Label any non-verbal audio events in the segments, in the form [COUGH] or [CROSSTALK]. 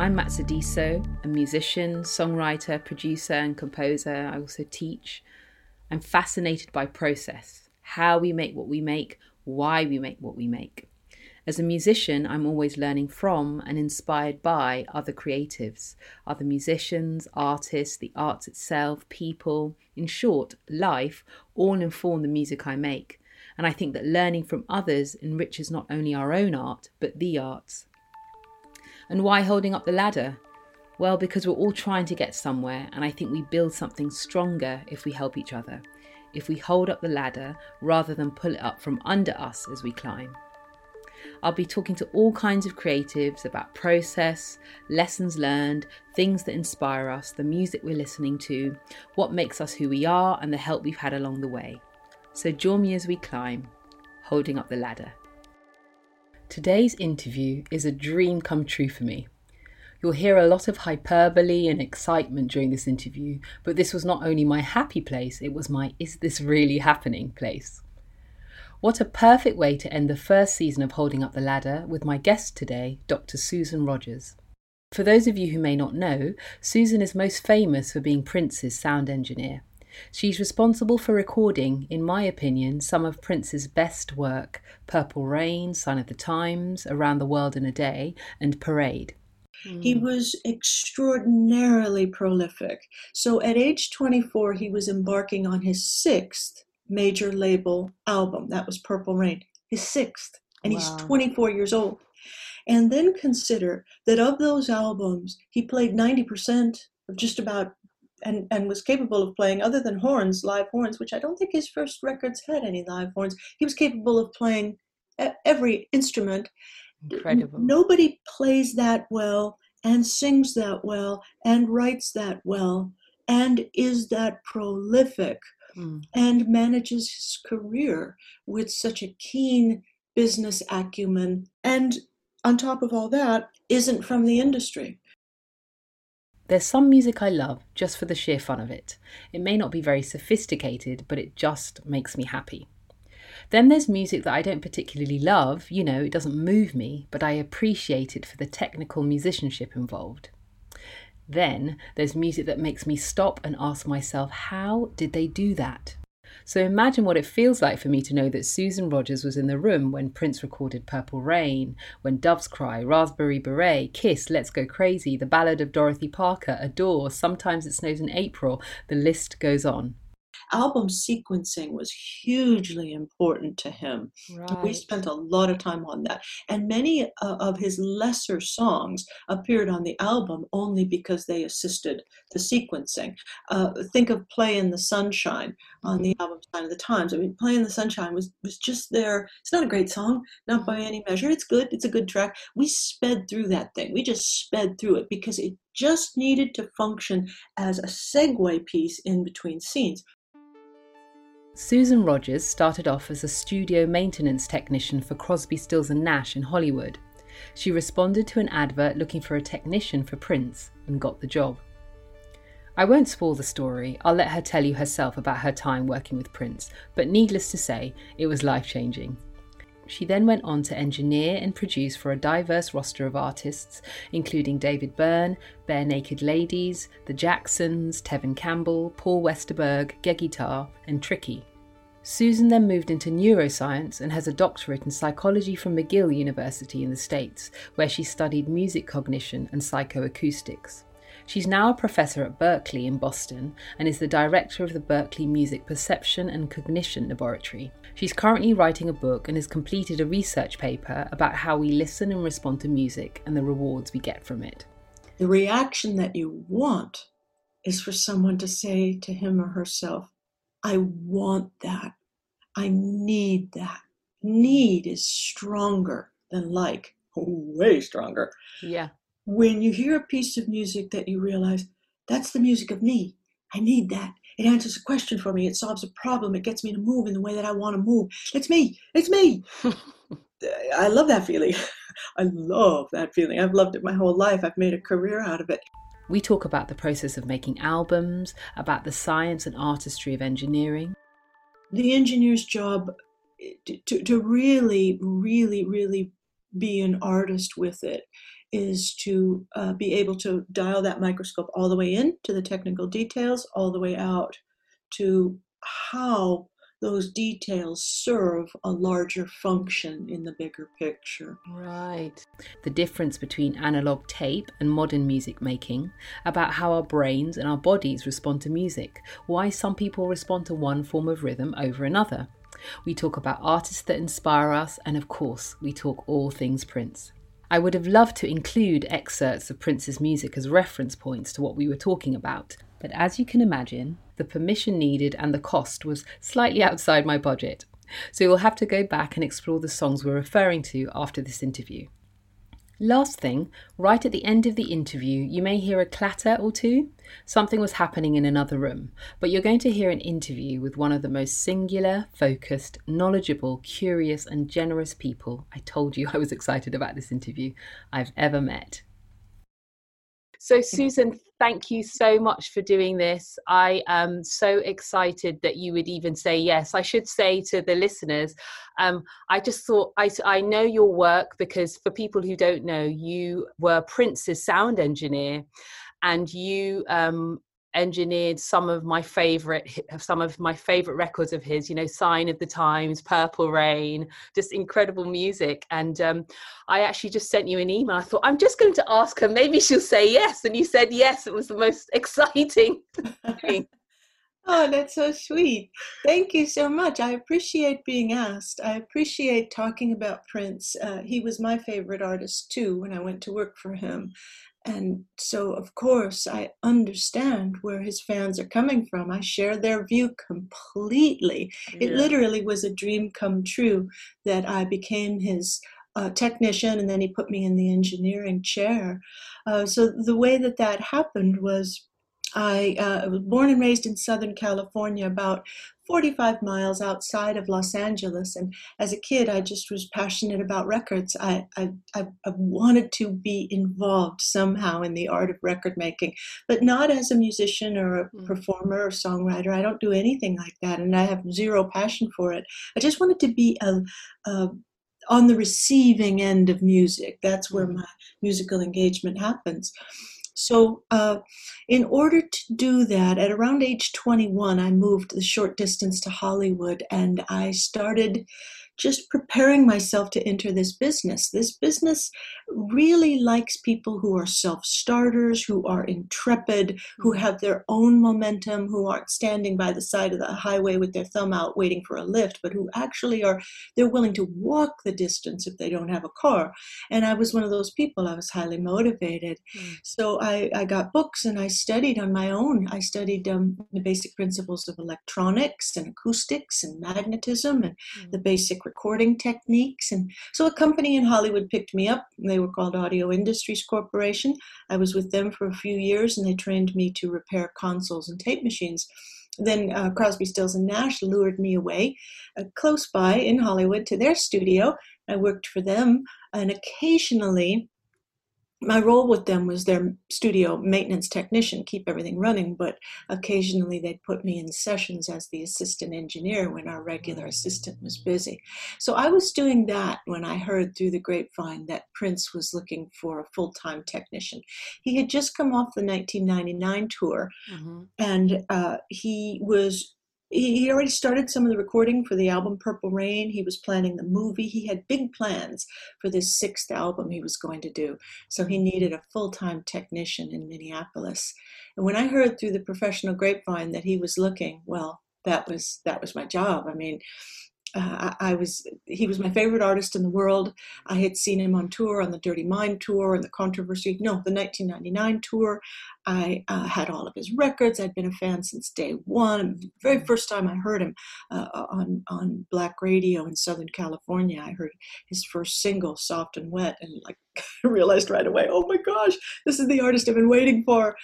I'm Matsodiso, a musician, songwriter, producer, and composer. I also teach. I'm fascinated by process, how we make what we make, why we make what we make. As a musician, I'm always learning from and inspired by other creatives, other musicians, artists, the arts itself, people, in short, life, all inform the music I make. And I think that learning from others enriches not only our own art, but the arts. And why holding up the ladder? Well, because we're all trying to get somewhere, and I think we build something stronger if we help each other, if we hold up the ladder rather than pull it up from under us as we climb. I'll be talking to all kinds of creatives about process, lessons learned, things that inspire us, the music we're listening to, what makes us who we are, and the help we've had along the way. So join me as we climb, holding up the ladder. Today's interview is a dream come true for me. You'll hear a lot of hyperbole and excitement during this interview, but this was not only my happy place, it was my is this really happening place. What a perfect way to end the first season of Holding Up the Ladder with my guest today, Dr. Susan Rogers. For those of you who may not know, Susan is most famous for being Prince's sound engineer. She's responsible for recording, in my opinion, some of Prince's best work Purple Rain, Sign of the Times, Around the World in a Day, and Parade. He was extraordinarily prolific. So at age 24, he was embarking on his sixth major label album. That was Purple Rain, his sixth. And he's 24 years old. And then consider that of those albums, he played 90% of just about and, and was capable of playing, other than horns, live horns, which I don't think his first records had any live horns. He was capable of playing every instrument Incredible. Nobody plays that well and sings that well and writes that well and is that prolific Mm. and manages his career with such a keen business acumen and on top of all that isn't from the industry There's some music I love just for the sheer fun of it. It may not be very sophisticated, but it just makes me happy. Then there's music that I don't particularly love, you know, it doesn't move me, but I appreciate it for the technical musicianship involved. Then there's music that makes me stop and ask myself, how did they do that? So imagine what it feels like for me to know that Susan Rogers was in the room when Prince recorded Purple Rain, when Doves Cry, Raspberry Beret, Kiss, Let's Go Crazy, The Ballad of Dorothy Parker, Adore, Sometimes It Snows in April, the list goes on. Album sequencing was hugely important to him We spent a lot of time on that. And many uh, of his lesser songs appeared on the album only because they assisted the sequencing. Uh, think of Play in the Sunshine on the album Sign of the Times. I mean, Play in the Sunshine was, was just there. It's not a great song, not by any measure. It's good, it's a good track. We sped through that thing. We just sped through it because it just needed to function as a segue piece in between scenes. Susan Rogers started off as a studio maintenance technician for Crosby, Stills and Nash in Hollywood. She responded to an advert looking for a technician for Prince and got the job. I won't spoil the story, I'll let her tell you herself about her time working with Prince, but needless to say, it was life changing. She then went on to engineer and produce for a diverse roster of artists, including David Byrne, Barenaked Ladies, The Jacksons, Tevin Campbell, Paul Westerberg, Geggy Tah, and Tricky. Susan then moved into neuroscience and has a doctorate in psychology from McGill University in the States, where she studied music cognition and psychoacoustics. She's now a professor at Berklee in Boston and is the director of the Berklee Music Perception and Cognition Laboratory. She's currently writing a book and has completed a research paper about how we listen and respond to music and the rewards we get from it. The reaction that you want is for someone to say to him or herself, I want that. I need that. Need is stronger than like, oh, way stronger. Yeah. When you hear a piece of music that you realize that's the music of me, I need that. It answers a question for me. It solves a problem. It gets me to move in the way that I want to move. It's me. It's me. [LAUGHS] I love that feeling. [LAUGHS] I love that feeling. I've loved it my whole life. I've made a career out of it. We talk about the process of making albums, about the science and artistry of engineering. The engineer's job to, to really, really, really be an artist with it is to uh, be able to dial that microscope all the way in to the technical details, all the way out to how those details serve a larger function in the bigger picture. Right. The difference between analog tape and modern music making, about how our brains and our bodies respond to music, why some people respond to one form of rhythm over another. We talk about artists that inspire us, and of course, we talk all things Prince. I would have loved to include excerpts of Prince's music as reference points to what we were talking about, but as you can imagine, the permission needed and the cost was slightly outside my budget. So you'll have to go back and explore the songs we're referring to after this interview. Last thing, right at the end of the interview, you may hear a clatter or two. Something was happening in another room, but you're going to hear an interview with one of the most singular, focused, knowledgeable, curious, and generous people I told you [LAUGHS] I was excited about this interview I've ever met. So, Susan, thank you so much for doing this. I am so excited that you would even say yes. I should say to the listeners, um, I just thought I, I know your work because for people who don't know, you were Prince's sound engineer and you um, engineered some of my favorite some of my favorite records of his you know sign of the times purple rain just incredible music and um, i actually just sent you an email i thought i'm just going to ask her maybe she'll say yes and you said yes it was the most [LAUGHS] exciting thing [LAUGHS] Oh, that's so sweet. Thank you so much. I appreciate being asked. I appreciate talking about Prince. Uh, he was my favorite artist too when I went to work for him. And so, of course, I understand where his fans are coming from. I share their view completely. Yeah. It literally was a dream come true that I became his uh, technician and then he put me in the engineering chair. Uh, so, the way that that happened was I uh, was born and raised in Southern California, about 45 miles outside of Los Angeles. And as a kid, I just was passionate about records. I, I, I wanted to be involved somehow in the art of record making, but not as a musician or a mm. performer or songwriter. I don't do anything like that, and I have zero passion for it. I just wanted to be a, a on the receiving end of music. That's where mm. my musical engagement happens. So, uh, in order to do that, at around age 21, I moved the short distance to Hollywood and I started just preparing myself to enter this business. This business really likes people who are self starters, who are intrepid, who mm-hmm. have their own momentum, who aren't standing by the side of the highway with their thumb out waiting for a lift, but who actually are, they're willing to walk the distance if they don't have a car. And I was one of those people. I was highly motivated. Mm. So I, I got books and I studied on my own. I studied um, the basic principles of electronics and acoustics and magnetism and mm. the basic recording techniques. And so a company in Hollywood picked me up. They were called Audio Industries Corporation. I was with them for a few years and they trained me to repair consoles and tape machines. Then uh, Crosby, Stills, and Nash lured me away uh, close by in Hollywood to their studio. I worked for them, and occasionally my role with them was their studio maintenance technician, keep everything running, but occasionally they'd put me in sessions as the assistant engineer when our regular assistant was busy. So I was doing that when I heard through the grapevine that Prince was looking for a full time technician. He had just come off the 1999 tour mm-hmm. and uh, he was he already started some of the recording for the album Purple Rain. He was planning the movie. He had big plans for this sixth album he was going to do. So he needed a full time technician in Minneapolis. And when I heard through the professional grapevine that he was looking, well, that was that was my job. I mean, uh, I, was he was my favorite artist in the world. I had seen him on tour on the Dirty Mind tour and the Controversy, no, the 1999 tour. I uh, had all of his records. I'd been a fan since day one. The very first time I heard him uh, on on black radio in Southern California, I heard his first single, "Soft and Wet," and like [LAUGHS] realized right away, oh my gosh, this is the artist I've been waiting for.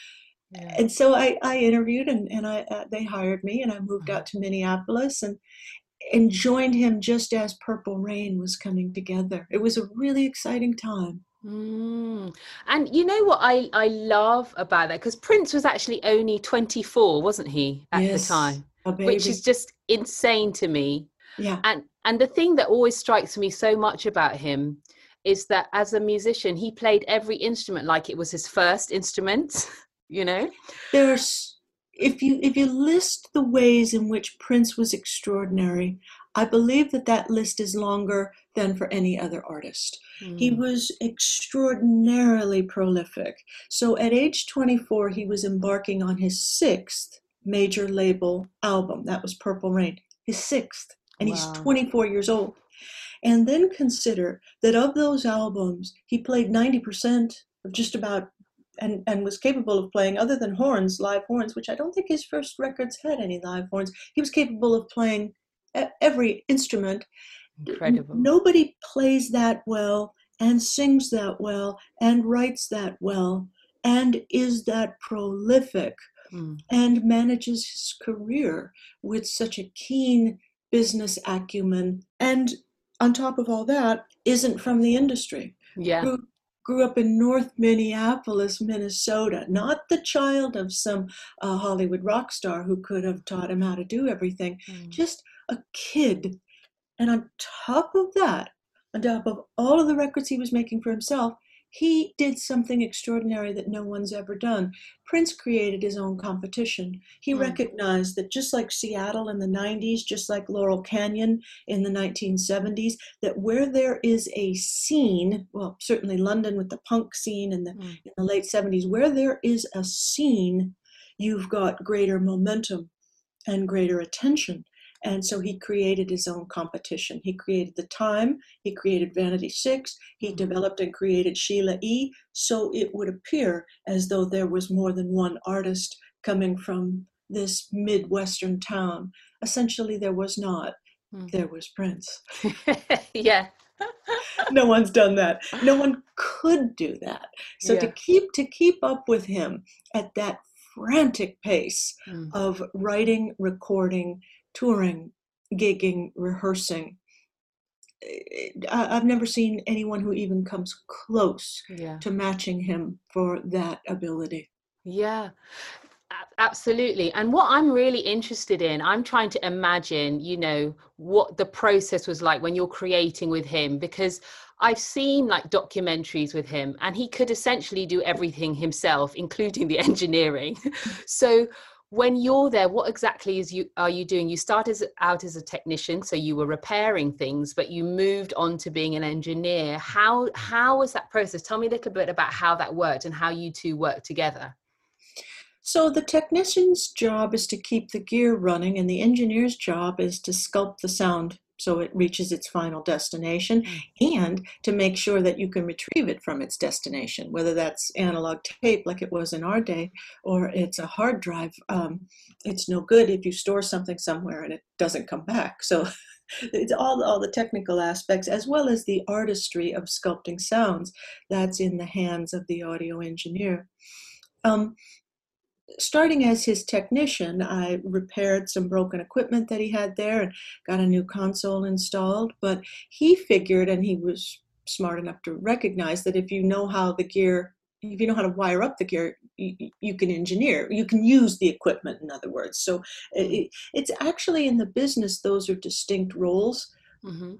yeah. and so I, I interviewed and, and I, uh, they hired me and I moved out mm-hmm. to Minneapolis and and joined him just as Purple Rain was coming together. It was a really exciting time. Mm. And you know what I, I love about that? Because Prince was actually only 24, wasn't he, at yes, the time? Which is just insane to me. Yeah. And and the thing that always strikes me so much about him is that as a musician, he played every instrument like it was his first instrument, [LAUGHS] you know? There's if you if you list the ways in which Prince was extraordinary, I believe that that list is longer than for any other artist. Mm. He was extraordinarily prolific. So at age 24, he was embarking on his sixth major label album. That was Purple Rain, his sixth. And wow. he's 24 years old. And then consider that of those albums, he played 90% of just about and, and was capable of playing, other than horns, live horns, which I don't think his first records had any live horns. He was capable of playing every instrument. Incredible. Nobody plays that well and sings that well and writes that well and is that prolific mm. and manages his career with such a keen business acumen and on top of all that isn't from the industry yeah grew, grew up in north minneapolis minnesota not the child of some uh, hollywood rock star who could have taught him how to do everything mm. just a kid. And on top of that, on top of all of the records he was making for himself, he did something extraordinary that no one's ever done. Prince created his own competition. He mm. recognized that just like Seattle in the 90s, just like Laurel Canyon in the 1970s, that where there is a scene, well, certainly London with the punk scene in the, mm. in the late 70s, where there is a scene, you've got greater momentum and greater attention. And so he created his own competition. He created the Time, he created Vanity Six, he mm-hmm. developed and created Sheila E. So it would appear as though there was more than one artist coming from this Midwestern town. Essentially, there was not. Mm. There was Prince. [LAUGHS] yeah. [LAUGHS] no one's done that. No one could do that. So yeah. to keep to keep up with him at that frantic pace mm. of writing, recording, touring, gigging, rehearsing. I've never seen anyone who even comes close yeah. to matching him for that ability. Yeah, absolutely. And what I'm really interested in, I'm trying to imagine, you know, what the process was like when you're creating with him, because I've seen like documentaries with him and he could essentially do everything himself, including the [LAUGHS] engineering. so, when you're there what exactly is you are you doing? You started out as a technician so you were repairing things but you moved on to being an engineer. How how was that process? Tell me a little bit about how that worked and how you two worked together. So the technician's job is to keep the gear running and the engineer's job is to sculpt the sound so it reaches its final destination mm. and to make sure that you can retrieve it from its destination whether that's analog tape like it was in our day or it's a hard drive um, it's no good if you store something somewhere and it doesn't come back so [LAUGHS] it's all, all the technical aspects as well as the artistry of sculpting sounds that's in the hands of the audio engineer um, starting as his technician, I repaired some broken equipment that he had there and got a new console installed. But he figured, and he was smart enough to recognize that if you know how the gear, if you know how to wire up the gear, you, you can engineer, you can use the equipment, in other words. So it, it's actually in the business, those are distinct roles. Mm-hmm.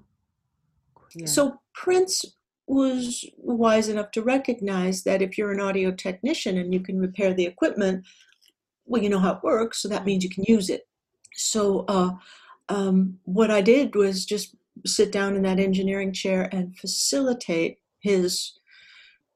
Yeah. So Prince was wise enough to recognize that if you're an audio technician and you can repair the equipment, well, you know how it works, so that means you can use it. So, uh, um, what I did was just sit down in that engineering chair and facilitate his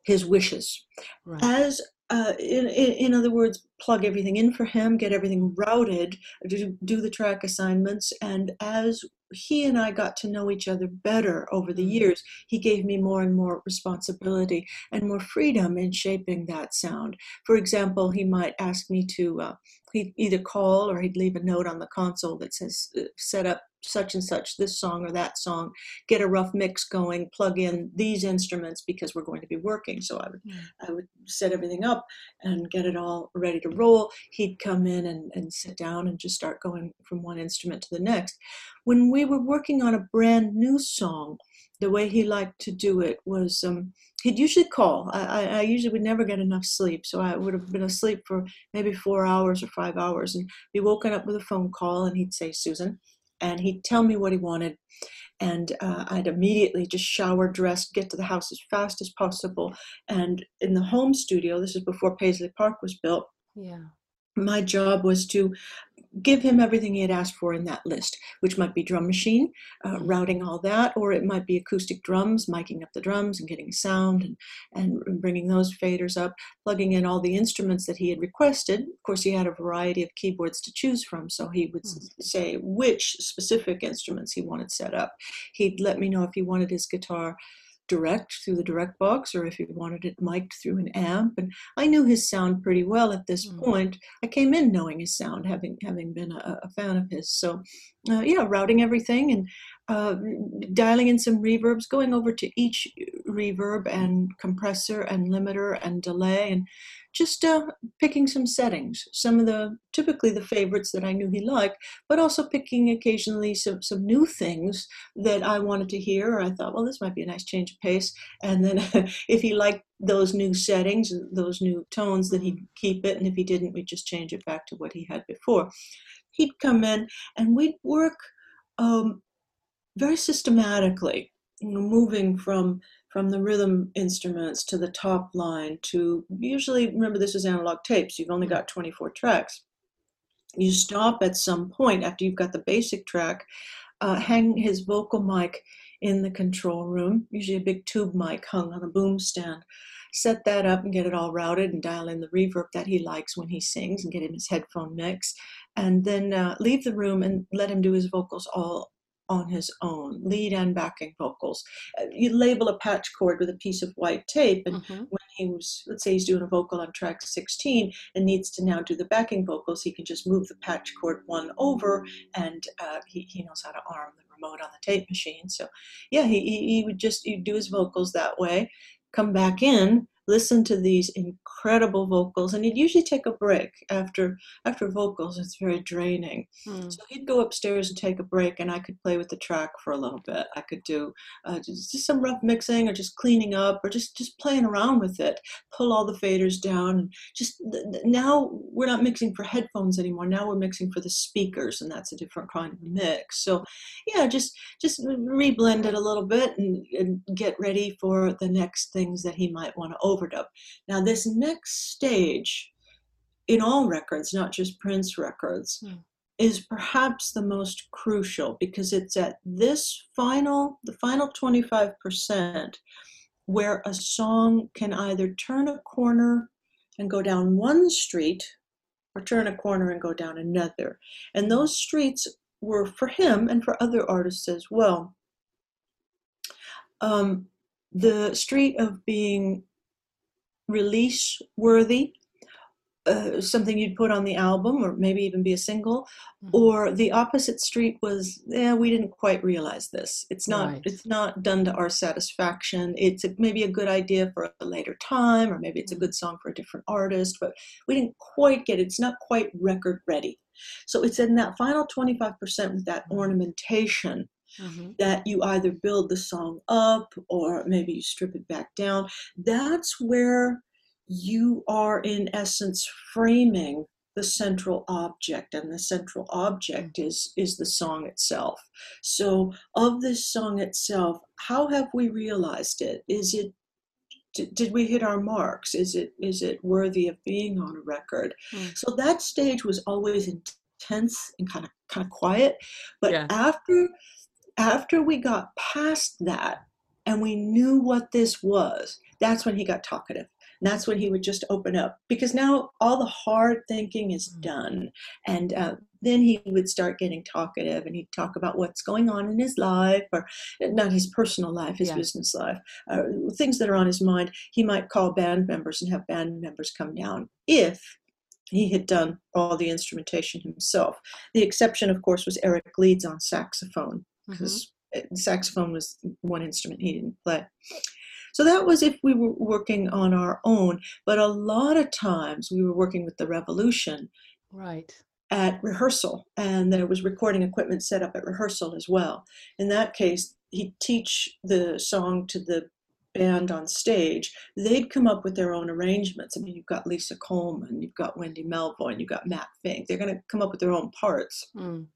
his wishes. Right. As uh, in, in, in, other words, plug everything in for him, get everything routed, do, do the track assignments, and as he and I got to know each other better over the mm. years, he gave me more and more responsibility and more freedom in shaping that sound. For example, he might ask me to uh, he'd either call or he'd leave a note on the console that says uh, set up such and such, this song or that song, get a rough mix going, plug in these instruments because we're going to be working. So I would mm. I would set everything up and get it all ready to roll. He'd come in and, and sit down and just start going from one instrument to the next. When we were working on a brand new song, the way he liked to do it was um, he'd usually call. I, I, usually would never get enough sleep, so I would have been asleep for maybe four hours or five hours, and be woken up with a phone call, and he'd say, "Susan," and he'd tell me what he wanted, and uh, I'd immediately just shower, dress, get to the house as fast as possible, and in the home studio. This is before Paisley Park was built. Yeah my job was to give him everything he had asked for in that list, which might be drum machine, uh, mm-hmm. routing all that, or it might be acoustic drums, miking up the drums and getting sound and, and bringing those faders up, plugging in all the instruments that he had requested. Of course, he had a variety of keyboards to choose from, so he would mm-hmm. say which specific instruments he wanted set up. He'd let me know if he wanted his guitar direct through the direct box or if he wanted it mic'd through an amp and i knew his sound pretty well at this mm-hmm. point i came in knowing his sound having having been a, a fan of his so uh, yeah routing everything and uh, dialing in some reverbs going over to each reverb and compressor and limiter and delay and just uh, picking some settings, some of the typically the favorites that I knew he liked, but also picking occasionally some, some new things that I wanted to hear. Or I thought, well, this might be a nice change of pace. And then [LAUGHS] if he liked those new settings, those new tones, then he'd keep it. And if he didn't, we'd just change it back to what he had before. He'd come in and we'd work um, very systematically, you know, moving from from the rhythm instruments to the top line to usually remember this is analog tapes you've only got 24 tracks. You stop at some point after you've got the basic track uh, hang his vocal mic in the control room usually a big tube mic hung on a boom stand. Set that up and get it all routed and dial in the reverb that he likes when he sings and get in his headphone mix. And then uh, leave the room and let him do his vocals all on his own, lead and backing vocals. Uh, you label a patch cord with a piece of white tape, and mm-hmm. when he was, let's say he's doing a vocal on track 16 and needs to now do the backing vocals, he can just move the patch cord one over, and uh, he, he knows how to arm the remote on the tape machine. So, yeah, he, he would just he'd do his vocals that way, come back in, listen to these incredible vocals and he'd usually take a break after after vocals it's very draining. Mm. so he'd go upstairs and take a break and i could play with the track for a little bit. I could do uh, just, just, some rough mixing or just cleaning up or just just playing around with it. Pull all the faders down and just now we're not mixing for headphones anymore. Now we're mixing for the speakers and that's a different kind of mix. So yeah just just reblend it a little bit and, and get ready for the next things that he might want to overdub. Now, this next stage in all records, not just Prince records, mm. is perhaps the most crucial because it's at this final, the final 25%, where a song can either turn a corner and go down one street or turn a corner and go down another. And those streets were for him and for other artists as well. Um, the street of being release worthy, uh, something you'd put on the album or maybe even be a single mm-hmm. or the opposite street was yeah we didn't quite realize this it's not right. it's not done to our satisfaction it's a, maybe a good idea for a later time or maybe it's a mm-hmm. good song for a different artist but we didn't quite get it it's not quite record ready so it's in that final 25% with that mm-hmm. ornamentation mm-hmm. that you either build the song up or maybe you strip it back down. That's where you are, in essence, framing the central object and the central object mm-hmm. is is the song itself so of this song itself how have we realized it is it did, did we hit our marks is it is it worthy of being on a record mm. so that stage was always intense and kind of kind of quiet but yeah. after after we got past that and we knew what this was, that's when he got talkative. And that's when he would just open up because now all the hard thinking is mm. done. And uh, then he would start getting talkative and he'd talk about what's going on in his life or not his personal life, his yeah. business life, uh, things that are on his mind. He might call band members and have band members come down if he had done all the instrumentation himself. The exception, of course, was Eric Leeds on saxophone, because mm-hmm. saxophone was one instrument he didn't play. So that was if we were working on our own. But a lot of times we were working with the Revolution. Right. At rehearsal, and there was recording equipment set up at rehearsal as well. In that case, he'd teach the song to the band on stage, they'd come up with their own arrangements. I mean, you've got Lisa Coleman, you've got Wendy Melvoin, you've got Matt Fink. They're going to come up with their own parts. Mm.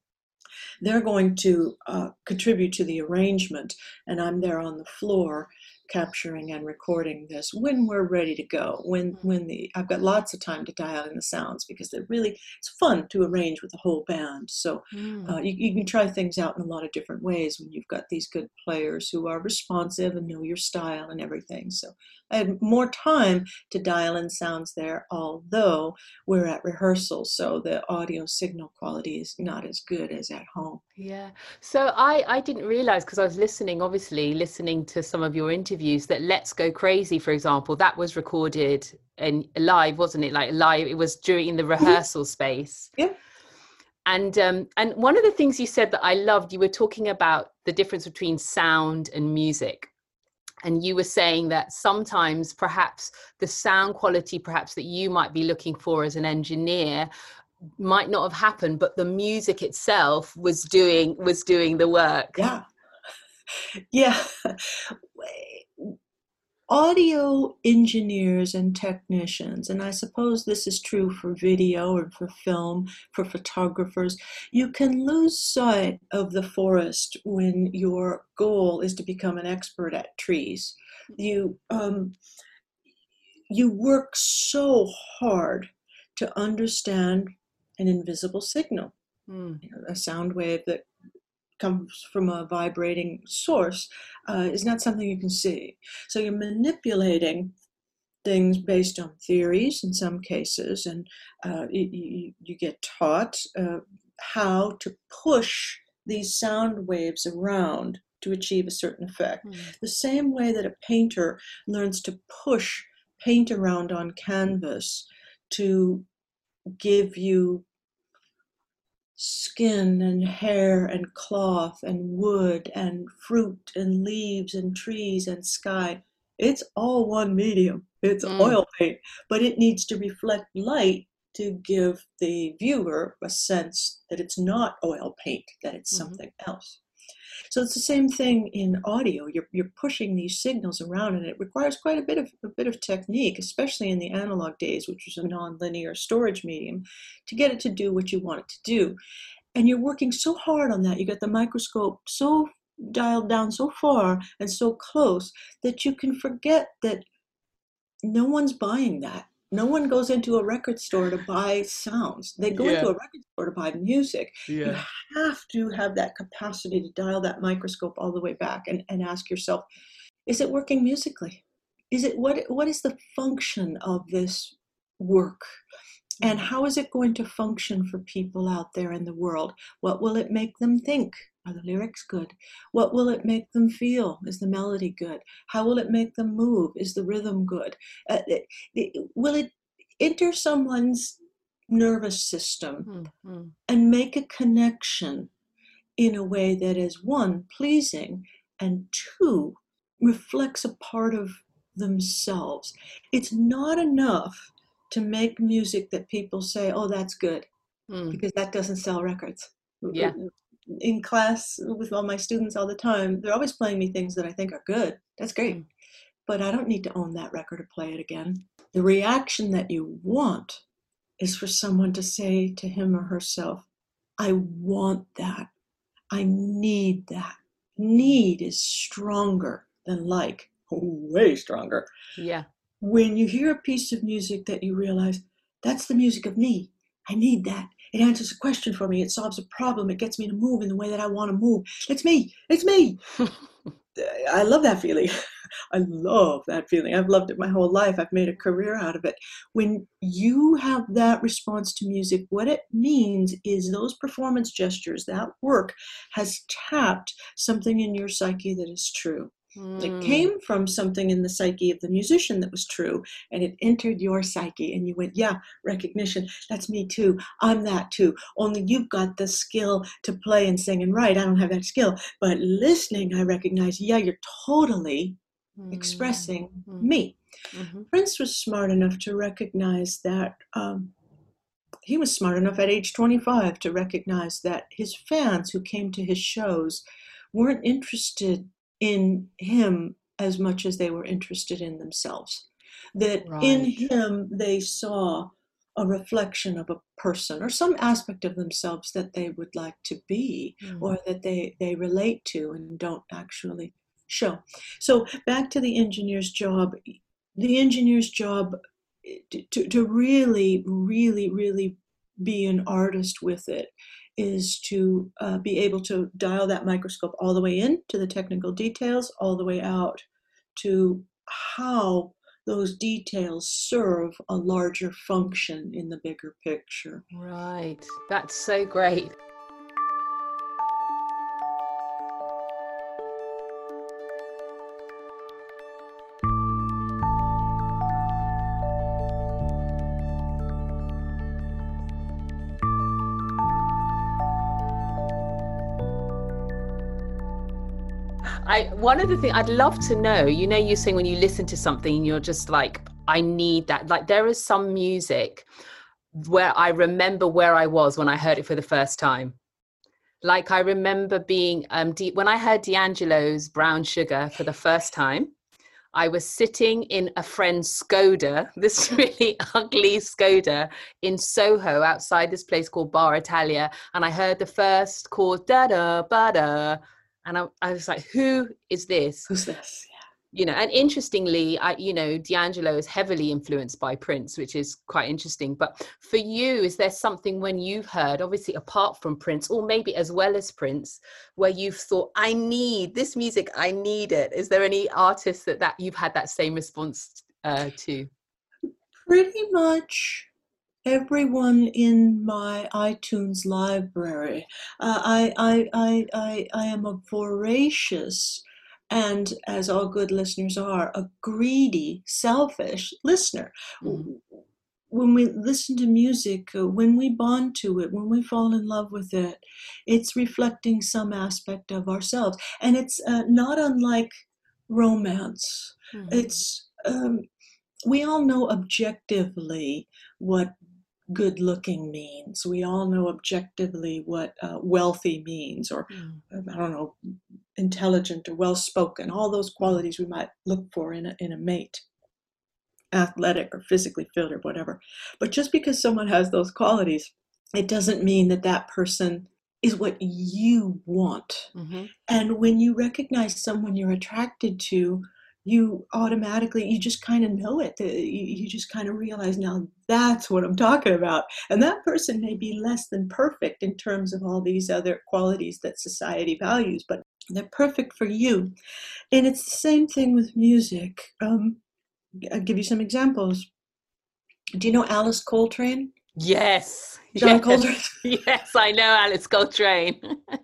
They're going to uh, contribute to the arrangement, and I'm there on the floor capturing and recording this when we're ready to go when mm-hmm. when the i've got lots of time to dial in the sounds because they're really it's fun to arrange with the whole band so mm. uh, you, you can try things out in a lot of different ways when you've got these good players who are responsive and know your style and everything so I had more time to dial in sounds there, although we're at rehearsal, so the audio signal quality is not as good as at home. Yeah. So I, I didn't realize because I was listening, obviously, listening to some of your interviews that Let's Go Crazy, for example, that was recorded and live, wasn't it? Like live, it was during the mm-hmm. rehearsal space. Yeah. And um, and one of the things you said that I loved, you were talking about the difference between sound and music and you were saying that sometimes perhaps the sound quality perhaps that you might be looking for as an engineer might not have happened but the music itself was doing was doing the work yeah [LAUGHS] yeah audio engineers and technicians, and I suppose this is true for video and for film, for photographers, you can lose sight of the forest when your goal is to become an expert at trees. You, um, you work so hard to understand an invisible signal, mm. a sound wave that comes from a vibrating source uh, is not something you can see. So you're manipulating things based on theories in some cases, and uh, you, you, get taught uh, how to push these sound waves around to achieve a certain effect. Mm. The same way that a painter learns to push paint around on canvas to give you skin and hair and cloth and wood and fruit and leaves and trees and sky. It's all one medium. It's mm. oil paint, but it needs to reflect light to give the viewer a sense that it's not oil paint, that it's mm-hmm. something else. So it's the same thing in audio. You're, you're pushing these signals around, and it requires quite a bit of a bit of technique, especially in the analog days, which was a nonlinear storage medium, to get it to do what you want it to do. And you're working so hard on that. You got the microscope so dialed down so far and so close that you can forget that no one's buying that no one goes into a record store to buy sounds. They go yeah. into a record store to buy music. Yeah. You have to have that capacity to dial that microscope all the way back and, and ask yourself, is it working musically? Is it what what is the function of this work? And mm-hmm. how is it going to function for people out there in the world? What will it make them think? Are the lyrics good? What will it make them feel? Is the melody good? How will it make them move? Is the rhythm good? Uh, it, it, will it enter someone's nervous system mm-hmm. and make a connection in a way that is one, pleasing, and two, reflects a part of themselves? It's not enough to make music that people say, oh, that's good, mm. because that doesn't sell records. Yeah in class with all my students all the time, they're always playing me things that I think are good. That's great. Mm. But I don't need to own that record or play it again. The reaction that you want is for someone to say to him or herself, I want that. I need that. Need is stronger than like, way stronger. Yeah. When you hear a piece of music that you realize, that's the music of me. I need that. It answers a question for me. It solves a problem. It gets me to move in the way that I want to move. It's me. It's me. [LAUGHS] I love that feeling. [LAUGHS] I love that feeling. I've loved it my whole life. I've made a career out of it. When you have that response to music, what it means is those performance gestures, that work has tapped something in your psyche that is true. Mm. It came from something in the psyche of the musician that was true, and it entered your psyche, and you went, Yeah, recognition, that's me too. I'm that too. Only you've got the skill to play and sing and write. I don't have that skill. But listening, I recognize, Yeah, you're totally mm. expressing mm. me. Mm-hmm. Prince was smart enough to recognize that. Um, he was smart enough at age 25 to recognize that his fans who came to his shows weren't interested in him as much as they were interested in themselves. That right. in him they saw a reflection of a person or some aspect of themselves that they would like to be mm. or that they, they relate to and don't actually show. So back to the engineer's job. The engineer's job to, to really, really, really be an artist with it is to uh, be able to dial that microscope all the way in to the technical details, all the way out to how those details serve a larger function in the bigger picture. Right. That's so great. I one of the things I'd love to know, you know, you're saying when you listen to something, you're just like, I need that. Like there is some music where I remember where I was when I heard it for the first time. Like I remember being um when I heard D'Angelo's Brown Sugar for the first time. I was sitting in a friend's Skoda, [LAUGHS] this really ugly Skoda in Soho outside this place called Bar Italia. And I heard the first chord, da da ba da, and I, I was like, who is this? Who's this? Yeah. You know, and interestingly, I, you know, D'Angelo is heavily influenced by Prince, which is quite interesting. But for you, is there something when you've heard, obviously apart from Prince, or maybe as well as Prince, where you've thought, I need this music, I need it? Is there any artist that, that you've had that same response uh, to? Pretty much everyone in my iTunes library. Uh, I, I, I, I, I am a voracious and, as all good listeners are, a greedy, selfish listener. Mm-hmm. When we listen to music, uh, when we bond to it, when we fall in love with it, it's reflecting some aspect of ourselves. And it's uh, not unlike romance. Mm-hmm. It's um, we all know objectively what good looking means. We all know objectively what uh, wealthy means, or mm. I don't know, intelligent or well spoken, all those qualities we might look for in a, in a mate, athletic or physically fit or whatever. But just because someone has those qualities, it doesn't mean that that person is what you want. Mm-hmm. And when you recognize someone you're attracted to, you automatically you just kind of know it you just kind of realize now that's what i'm talking about. And that person may be less than perfect in terms of all these other qualities that society values but they're perfect for you. And it's the same thing with music. Um, i'll give you some examples. Do you know alice coltrane? Yes. John yes. coltrane. [LAUGHS] Yes i know alice coltrane. [LAUGHS]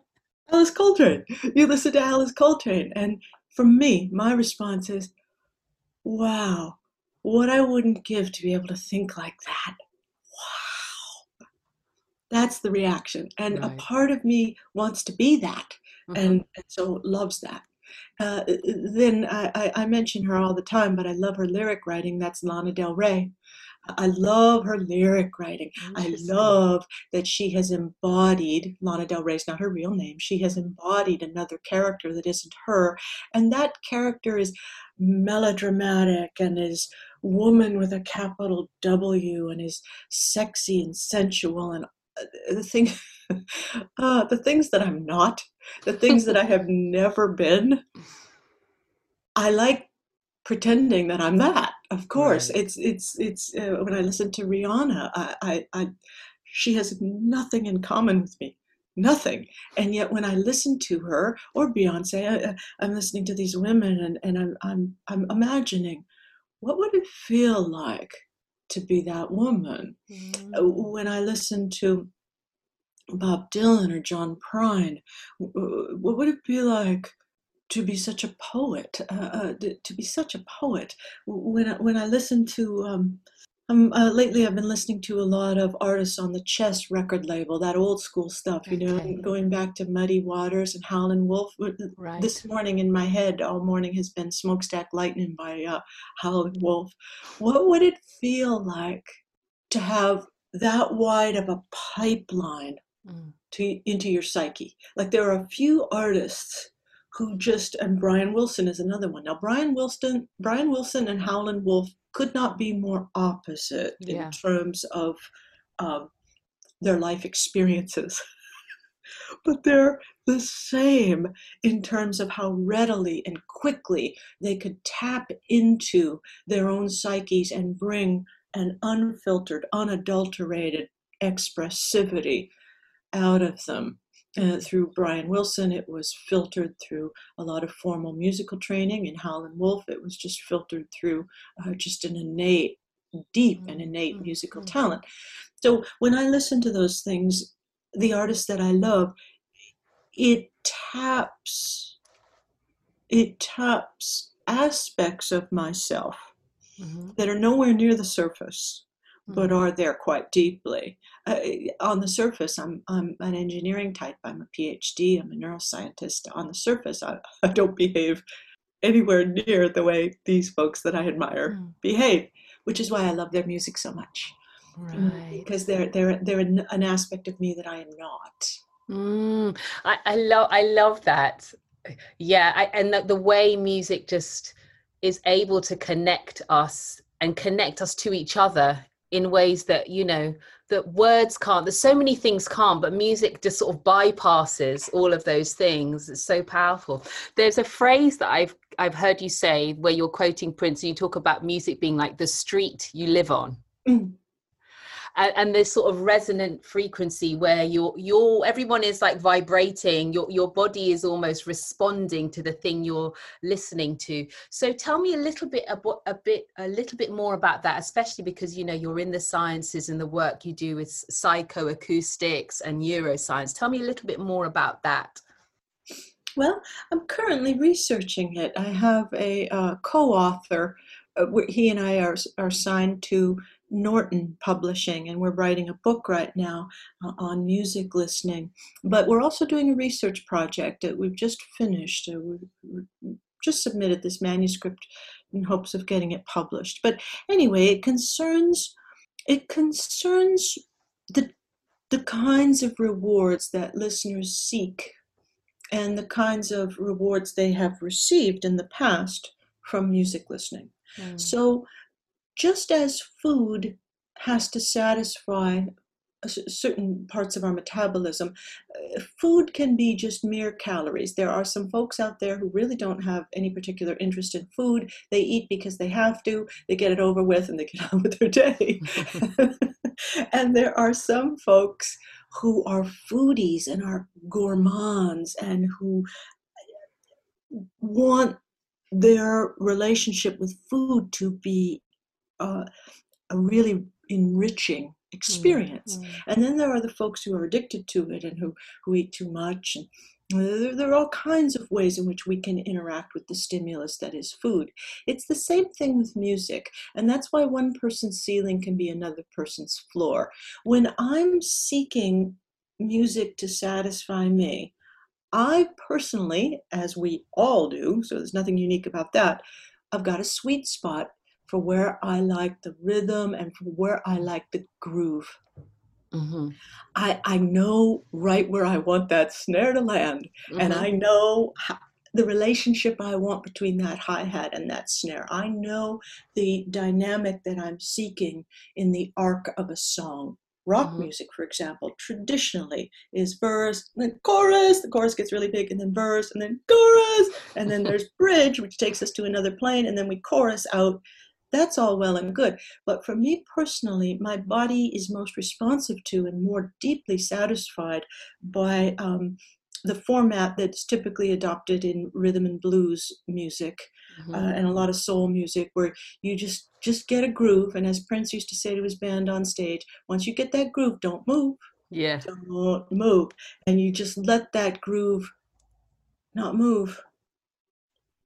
Alice coltrane. You listen to alice coltrane and from me, my response is, wow, what I wouldn't give to be able to think like that. Wow. That's the reaction. And right. a part of me wants to be that mm-hmm. and, and, so loves that. Uh, then I, I, I mention her all the time, but I love her lyric writing. That's Lana Del Rey. I love her lyric writing. I love that she has embodied, Lana Del Rey's not her real name, she has embodied another character that isn't her. And that character is melodramatic and is woman with a capital W and is sexy and sensual and uh, the thing [LAUGHS] uh, the things that I'm not, the things that I have never been. [LAUGHS] I like pretending that I'm that. Of course, right. it's it's it's uh, when I listen to Rihanna, I, I, I she has nothing in common with me nothing and yet when i listen to her or beyonce I, am listening to these women and, and I'm, I'm i'm imagining what would it feel like to be that woman mm. when i listen to bob dylan or john prine what would it be like to be such a poet, uh, uh, to be such a poet. When I, when I listen to um, um, uh, lately, I've been listening to a lot of artists on the Chess record label, that old school stuff, you okay. know, going back to Muddy Waters and Howlin' Wolf. Right. This morning in my head, all morning has been Smokestack Lightning by uh, Howlin' Wolf. What would it feel like to have that wide of a pipeline mm. to into your psyche? Like there are a few artists who just and Brian Wilson is another one. Now Brian Wilson, Brian Wilson and Howlin' Wolf could not be more opposite yeah. in terms of um, their life experiences. [LAUGHS] but they're the same in terms of how readily and quickly they could tap into their own psyches and bring an unfiltered, unadulterated expressivity out of them. Uh, through Brian Wilson, it was filtered through a lot of formal musical training. In Howlin' Wolf, it was just filtered through uh, just an innate, deep and mm-hmm. innate mm-hmm. musical talent. So when I listen to those things, the artists that I love, it taps, it taps aspects of myself mm-hmm. that are nowhere near the surface but mm-hmm. are there quite deeply. Uh, on the surface, I'm, I'm an engineering type. I'm a PhD. I'm a neuroscientist. On the surface, I, [LAUGHS] I don't behave anywhere near the way these folks that I admire mm. behave, which is why I love their music so much. Right. Because they're they're they're an aspect of me that I am not. Mm, I, I love I love that. Yeah, I, and the, the way music just is able to connect us and connect us to each other in ways that you know that words can't there's so many things can't but music just sort of bypasses all of those things. It's so powerful. There's a phrase that i've i've heard you say where you're quoting prince and you talk about music being like the street you live on. Mm and, and this sort of resonant frequency where you're you're everyone is like vibrating your your body is almost responding to the thing you're listening to so tell me a little bit about a bit a little bit more about that especially because you know you're in the sciences and the work you do with psychoacoustics and neuroscience tell me a little bit more about that well, I'm currently researching it. I have a uh, co-author. Uh, he and I are are signed to Norton Publishing, and we're writing a book right now uh, on music listening. But we're also doing a research project that we've just finished. Uh, we just submitted this manuscript in hopes of getting it published. But anyway, it concerns it concerns the the kinds of rewards that listeners seek and the kinds of rewards they have received in the past from music listening. Mm. So just as food has to satisfy certain parts of our metabolism, uh, food can be just mere calories. There are some folks out there who really don't have any particular interest in food. They eat because they have to, they get it over with, and they get [LAUGHS] on with their day. [LAUGHS] and there are some folks who are foodies and are gourmands and who want their relationship with food to be uh, a really enriching experience. Mm-hmm. And then there are the folks who are addicted to it and who, who eat too much. And there, there, are all kinds of ways in which we can interact with the stimulus that is food. It's the same thing with music. And that's why one person's ceiling can be another person's floor. When I'm seeking music to satisfy me, I personally, as we all do, so there's nothing unique about that, I've got a sweet spot for where I like the rhythm and for where I like the groove. Mm-hmm. I, I know right where I want that snare to land, mm-hmm. and I know how, the relationship I want between that hi hat and that snare. I know the dynamic that I'm seeking in the arc of a song. Rock mm-hmm. music, for example, traditionally is verse, then chorus. The chorus gets really big, and then verse, and then chorus, and then there's bridge, which takes us to another plane, and then we chorus out that's all well and good. But for me personally, my body is most responsive to and more deeply satisfied by um, the format that's typically adopted in rhythm and blues music mm-hmm. uh, and a lot of soul music where you just just get a groove and as prince used to say to his band on stage once you get that groove don't move yeah don't move and you just let that groove not move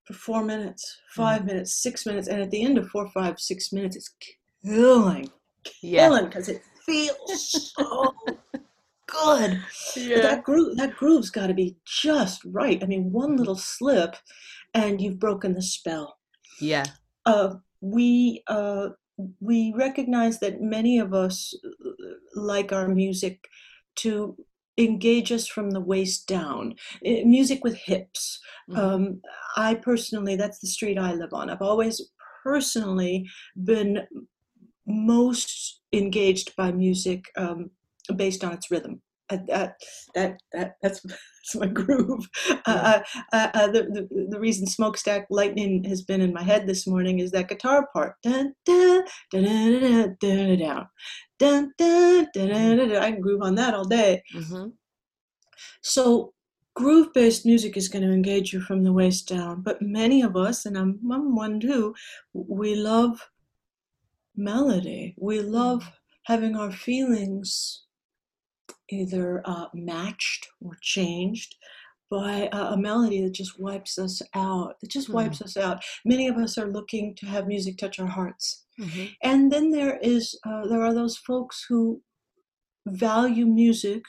for four minutes, five mm. minutes, six minutes, and at the end of four, five, six minutes, it's killing, killing because yeah. it feels so [LAUGHS] good. Yeah. that groove, that groove's got to be just right. I mean, one little slip, and you've broken the spell. Yeah. Uh, we uh, we recognize that many of us uh, like our music to engage us from the waist down. Music with hips. Mm-hmm. Um, I personally, that's the street I live on. I've always personally been most engaged by music um, based on its rhythm. Uh, that, that, that, that's, that's my groove. Uh, uh, uh, the, the, the reason Smokestack Lightning has been in my head this morning is that guitar part. Dun, dun, dun, dun, dun, dun, dun, dun, dun, dun. I can groove on that all day. Mm-hmm. So groove based music is going to engage you from the waist down. But many of us, and I'm, I'm one too, we love melody. We love mm. having our feelings either uh, matched or changed by a, a, melody that just wipes us out, that just wipes us out. Many of us are looking to have music touch our hearts. Mm-hmm. And then there is uh, there are those folks who value music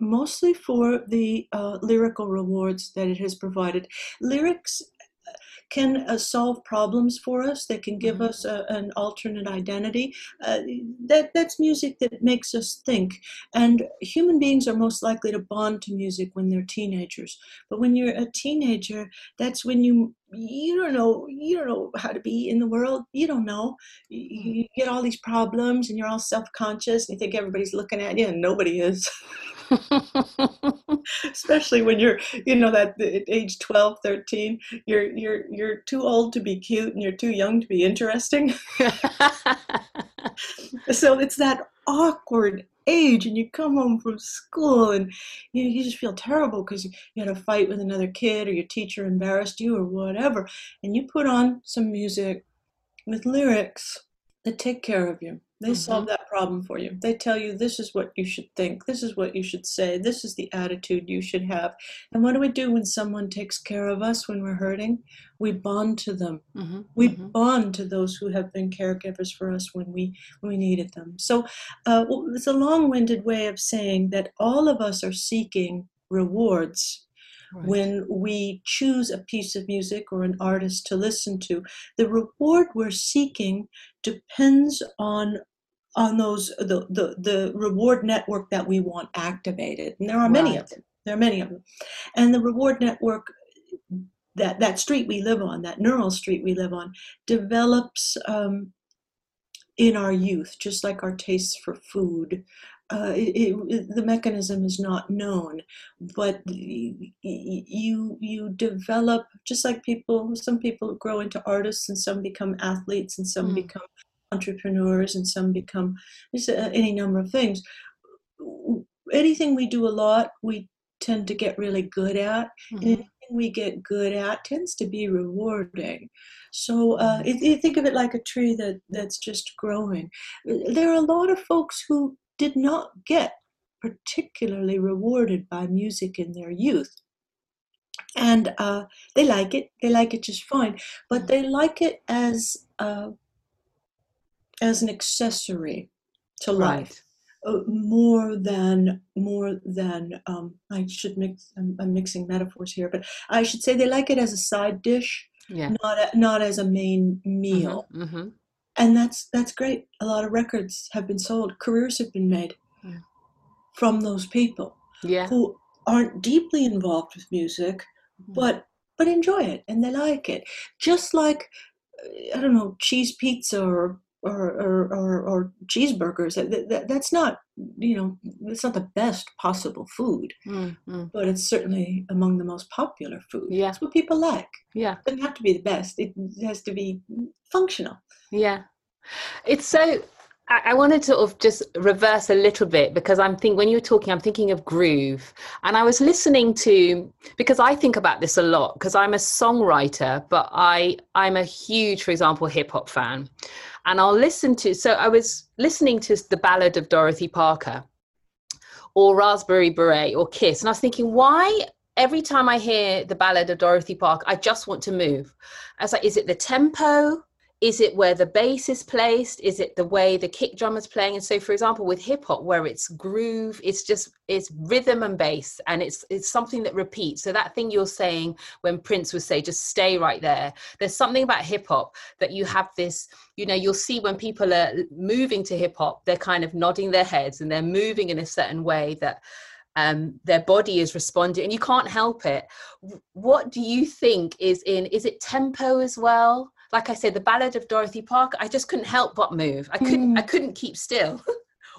mostly for the uh, lyrical rewards that it has provided. Lyrics can uh, solve problems for us. They can give mm-hmm. us a, an alternate identity. Uh, that that's music that makes us think. And human beings are most likely to bond to music when they're teenagers. But when you're a teenager, that's when you you don't know you don't know how to be in the world you don't know you, mm. you get all these problems and you're all self-conscious and you think everybody's looking at you and nobody is [LAUGHS] [LAUGHS] especially when you're you know that at age 12 13 you're you're you're too old to be cute and you're too young to be interesting. [LAUGHS] So it's that awkward age and you come home from school and you, you just feel terrible because you, you had a fight with another kid or your teacher embarrassed you or whatever and you put on some music with lyrics that take care of you they mm-hmm. solve that problem for you. They tell you this is what you should think, this is what you should say, this is the attitude you should have. And what do we do when someone takes care of us when we're hurting? We bond to them. Mm-hmm. We mm-hmm. bond to those who have been caregivers for us when we when we needed them. So uh, it's a long-winded way of saying that all of us are seeking rewards Right. when we choose a piece of music or an artist to listen to the reward we're seeking depends on on those the, the the reward network that we want activated. And there are many of them. There are many of them. And the reward network that that street we live on that neural street we live on develops um, in our youth just like our tastes for food uh, it, it, the mechanism is not known, but you you develop just like people. Some people grow into artists, and some become athletes, and some mm. become entrepreneurs, and some become just any number of things. Anything we do a lot, we tend to get really good at. Mm-hmm. And anything we get good at tends to be rewarding. So uh, mm-hmm. you think of it like a tree that that's just growing. There are a lot of folks who did not get particularly rewarded by music in their youth. And uh, they like it, they like it just fine, but they like it as, uh, as an accessory to right. life. Uh, more than more than um, I should mix. I'm, I'm, mixing metaphors here, but I should say they like it as a side dish, yeah. not a, not as a main meal. Mm-hmm, mm-hmm and that's that's great a lot of records have been sold careers have been made yeah. from those people yeah. who aren't deeply involved with music mm-hmm. but but enjoy it and they like it just like i don't know cheese pizza or or, or, or, or cheeseburgers. That, that, that's not, you know, it's not the best possible food, mm-hmm. but it's certainly among the most popular food. Yeah. That's what people like. Yeah. It doesn't have to be the best. It has to be functional. Yeah. It's so I wanted to sort of just reverse a little bit because I'm thinking when you were talking, I'm thinking of groove. And I was listening to because I think about this a lot because I'm a songwriter, but I I'm a huge, for example, hip hop fan. And I'll listen to so I was listening to the ballad of Dorothy Parker or Raspberry Beret or Kiss. And I was thinking, why every time I hear the ballad of Dorothy Parker, I just want to move. I was like, is it the tempo? Is it where the bass is placed? Is it the way the kick drum is playing? And so, for example, with hip hop, where it's groove, it's just it's rhythm and bass, and it's it's something that repeats. So that thing you're saying when Prince would say, "Just stay right there." There's something about hip hop that you have this. You know, you'll see when people are moving to hip hop, they're kind of nodding their heads and they're moving in a certain way that um, their body is responding and you can't help it what do you think is in is it tempo as well like i said the ballad of dorothy parker i just couldn't help but move. I couldn't mm. i couldn't keep still. [LAUGHS]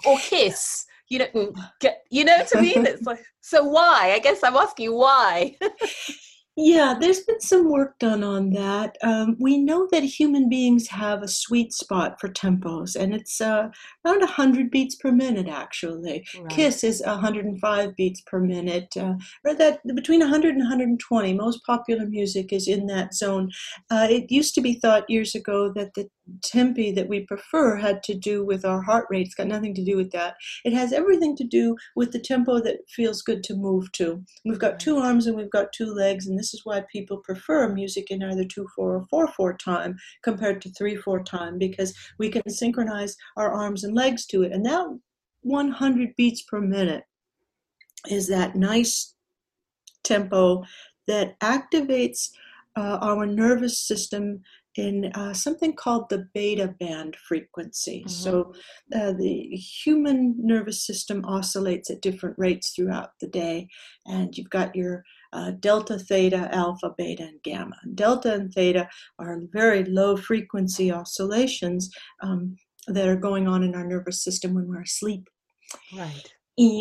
Or kiss you know get you know what i mean? [LAUGHS] It's like so why? I guess i'm asking why [LAUGHS] Yeah, there's been some work done on that. Um, we know that human beings have a sweet spot for tempos, and it's uh, around 100 beats per minute, actually. Right. Kiss is 105 beats per minute, uh, or that between 100 and 120. Most popular music is in that zone. Uh, it used to be thought years ago that the tempi that we prefer had to do with our heart rate. It's got nothing to do with that. It has everything to do with the tempo that feels good to move to. We've got two arms and we've got two legs, and this is why people prefer music in either 2 4 or 4 4 time compared to 3 4 time because we can synchronize our arms and legs to it. And that 100 beats per minute is that nice tempo that activates uh, our nervous system in uh, something called the beta band frequency. Mm-hmm. So uh, the human nervous system oscillates at different rates throughout the day, and you've got your uh, delta, theta, alpha, beta, and gamma. Delta and theta are very low frequency oscillations um, that are going on in our nervous system when we're asleep. Right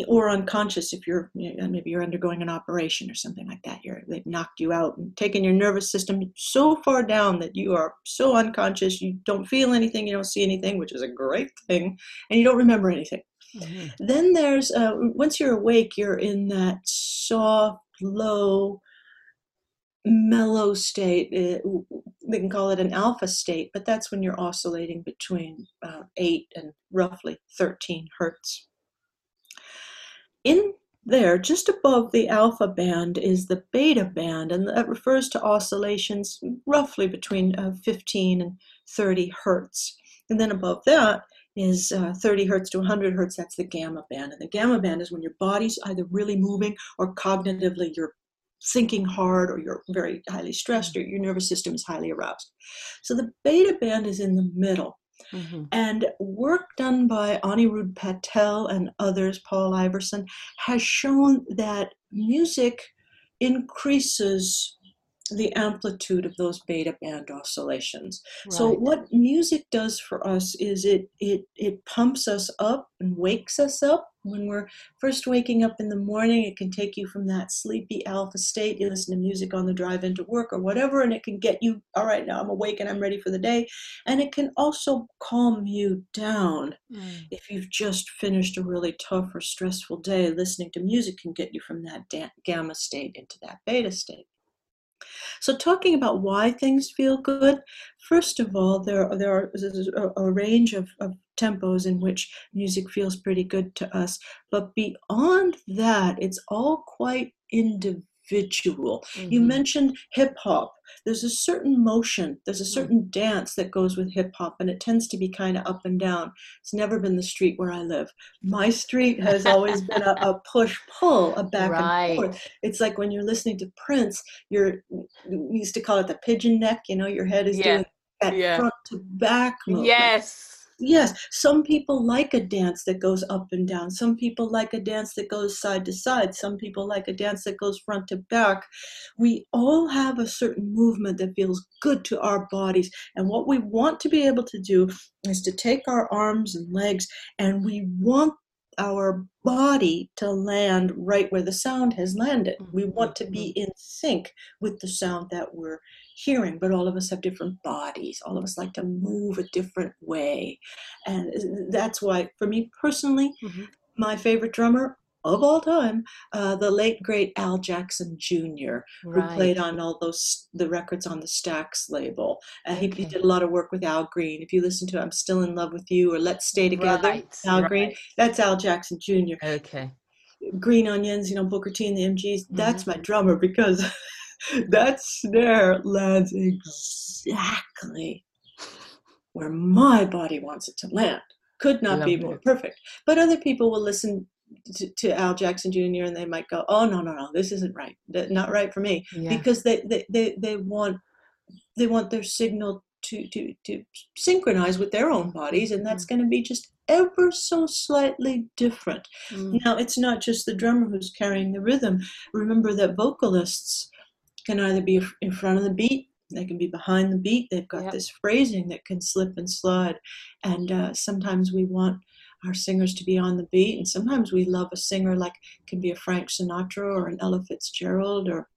or unconscious if you're you know, maybe you're undergoing an operation or something like that you're they've knocked you out and taken your nervous system so far down that you are so unconscious you don't feel anything you don't see anything which is a great thing and you don't remember anything mm-hmm. then there's uh, once you're awake you're in that soft low mellow state uh, they can call it an alpha state but that's when you're oscillating between uh, 8 and roughly 13 hertz in there, just above the alpha band, is the beta band, and that refers to oscillations roughly between uh, 15 and 30 hertz. And then above that is uh, 30 hertz to 100 hertz, that's the gamma band. And the gamma band is when your body's either really moving or cognitively you're thinking hard or you're very highly stressed or your nervous system is highly aroused. So the beta band is in the middle. Mm-hmm. And work done by Aniruddh Patel and others, Paul Iverson, has shown that music increases the amplitude of those beta band oscillations. Right. So what music does for us is it it it pumps us up and wakes us up when we're first waking up in the morning. It can take you from that sleepy alpha state. You listen to music on the drive into work or whatever, and it can get you all right. Now I'm awake and I'm ready for the day, and it can also calm you down mm. if you've just finished a really tough or stressful day. Listening to music can get you from that da- gamma state into that beta state. So, talking about why things feel good, first of all, there, there are a, a range of, of tempos in which music feels pretty good to us. But beyond that, it's all quite individual individual. Mm-hmm. You mentioned hip hop. There's a certain motion, there's a mm. certain mm-hmm. dance that goes with hip hop, and it tends to be kind of up and down. It's never been the street where I live. My street has always been a, a push pull, a [LAUGHS] back right. and forth. It's like when you're listening to Prince, you're, we used to call it the pigeon neck, you know, your head is yeah. doing that yeah. front to back movement. Yes Yes, some people like a dance that goes up and down. Some people like a dance that goes side to side. Some people like a dance that goes front to back. We all have a certain movement that feels good to our bodies. And what we want to be able to do is to take our arms and legs and we want our body to land right where the sound has landed. We want to be mm-hmm. in sync with the sound that we're hearing, but all of us have different bodies. All of us like to move a different way. And that's why, for me personally, mm-hmm. my favorite drummer of all time, uh, the late great Al Jackson Jr., right. who played on all those the records on the Stax label. Uh, he, he, did a lot of work with Al Green. If you listen to "I'm Still in Love with You" or "Let's Stay Together," right. Al right. Green, that's Al Jackson Jr. Okay. Green Onions, you know, Booker T and the MGs, mm-hmm. that's my drummer because [LAUGHS] [LAUGHS] that snare lands exactly where my body wants it to land. Could not be more perfect. But other people will listen to, to, Al Jackson Jr. and they might go, "Oh no, no, no, this isn't right. Not right for me," yeah. because they, they they they want they want their signal to to to synchronize with their own bodies, and that's mm. going to be just ever so slightly different. Mm. Now, it's not just the drummer who's carrying the rhythm. Remember that vocalists can either be in front of the beat they can be behind the beat they've got yep. this phrasing that can slip and slide and uh, sometimes we want our singers to be on the beat and sometimes we love a singer like can be a frank sinatra or an ella fitzgerald or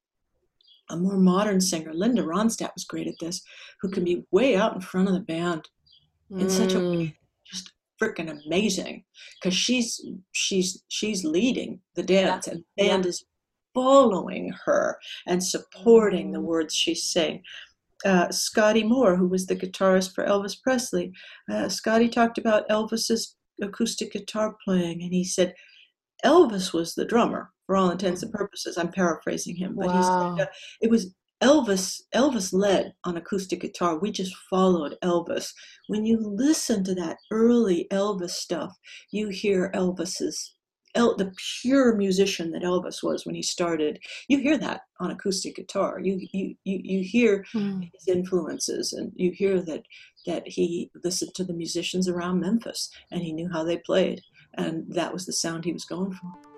a more modern singer linda ronstadt was great at this who can be way out in front of the band in mm. such a mm. just freaking amazing because she's she's she's leading the dance yeah. and the band yeah. is following her and supporting the mm. words she's saying. Uh, Scotty Moore, who was the guitarist for Elvis Presley, uh, Scotty talked about Elvis's acoustic guitar playing, and he said Elvis was the drummer for all intents and purposes. I'm paraphrasing him, but wow. he said uh, it was Elvis. Elvis led on acoustic guitar. We just followed Elvis. When you listen to that early Elvis stuff, you hear Elvis's El, the pure musician that Elvis was when he started. You hear that on acoustic guitar. You you you, you hear mm. his influences, and you hear that that he listened to the musicians around Memphis, and he knew how they played, and that was the sound he was going for.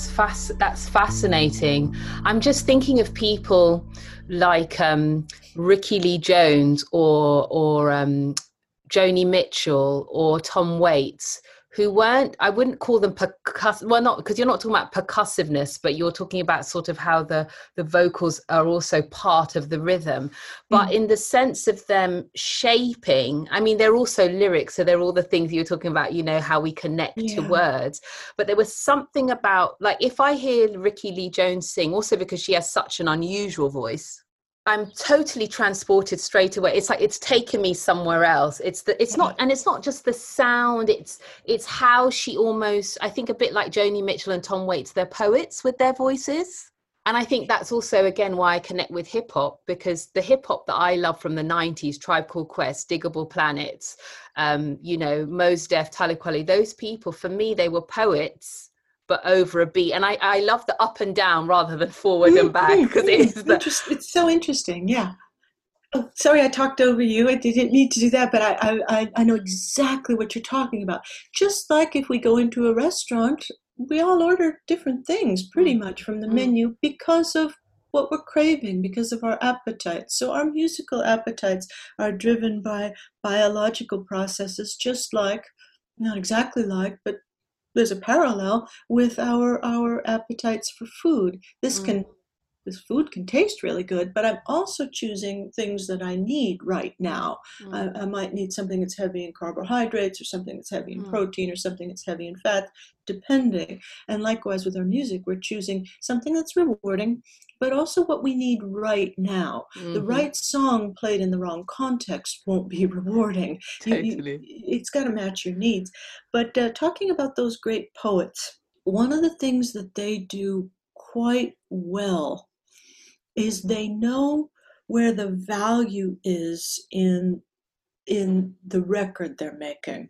That's fast. That's fascinating. I'm just thinking of people like um, Rickie Lee Jones or or um, Joni Mitchell or Tom Waits, who weren't i wouldn't call them percussive well not because you're not talking about percussiveness but you're talking about sort of how the the vocals are also part of the rhythm but mm. in the sense of them shaping i mean they're also lyrics so they're all the things you're talking about you know how we connect yeah. to words but there was something about like if i hear rickie lee jones sing also because she has such an unusual voice I'm totally transported straight away. It's like it's taken me somewhere else. It's the it's not and it's not just the sound, it's it's how she almost I think a bit like Joni Mitchell and Tom Waits, they're poets with their voices. And I think that's also again why I connect with hip hop because the hip hop that I love from the 90s, Tribe Called Quest, Digable Planets, um, you know, Mos Def, Talib Kweli, those people, for me, they were poets but over a beat. And I, I love the up and down rather than forward and back because it is the... it's so interesting. Yeah. Oh, sorry, I talked over you. I didn't need to do that, but I, I, I know exactly what you're talking about. Just like if we go into a restaurant, we all order different things pretty mm. much from the mm. menu because of what we're craving, because of our appetites. So our musical appetites are driven by biological processes, just like, not exactly like, but there's a parallel with our our appetites for food. This mm. can this food can taste really good, but I'm also choosing things that I need right now. Mm. I, I, might need something that's heavy in carbohydrates, or something that's heavy in mm. protein, or something that's heavy in fat, depending. And likewise with our music, we're choosing something that's rewarding, but also what we need right now. Mm-hmm. The right song played in the wrong context won't be [LAUGHS] rewarding. Totally. You, you, it's got to match your needs. But uh, talking about those great poets, one of the things that they do quite well is they know where the value is in in the record they're making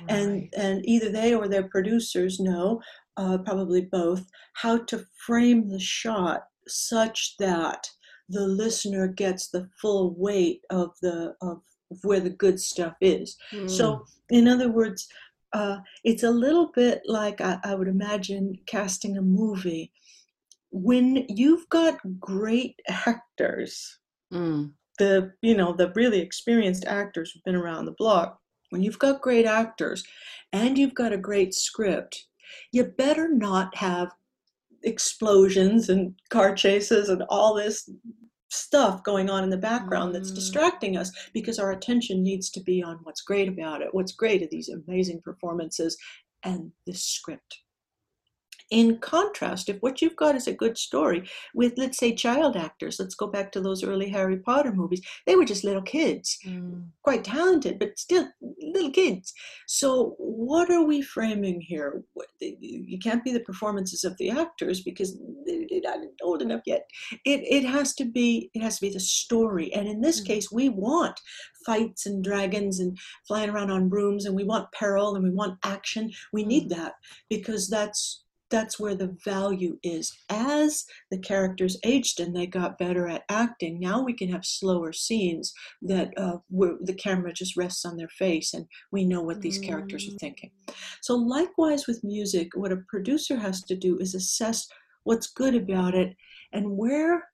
right. and and either they or their producers know uh, probably both how to frame the shot such that the listener gets the full weight of the of where the good stuff is mm. so in other words uh, it's a little bit like I, I would imagine casting a movie when you've got great actors, mm. the you know the really experienced actors who've been around the block, when you've got great actors and you've got a great script, you better not have explosions and car chases and all this stuff going on in the background mm. that's distracting us because our attention needs to be on what's great about it, what's great are these amazing performances and the script in contrast, if what you've got is a good story with, let's say, child actors, let's go back to those early Harry Potter movies, they were just little kids, mm. quite talented, but still little kids. So, what are we framing here? You can't be the performances of the actors because they're not old enough yet. It, it has to be it has to be the story, and in this mm. case, we want fights and dragons and flying around on brooms, and we want peril and we want action. We need mm. that because that's that's where the value is. As the characters aged and they got better at acting, now we can have slower scenes that uh, where the camera just rests on their face and we know what these characters are thinking. So, likewise with music, what a producer has to do is assess what's good about it and where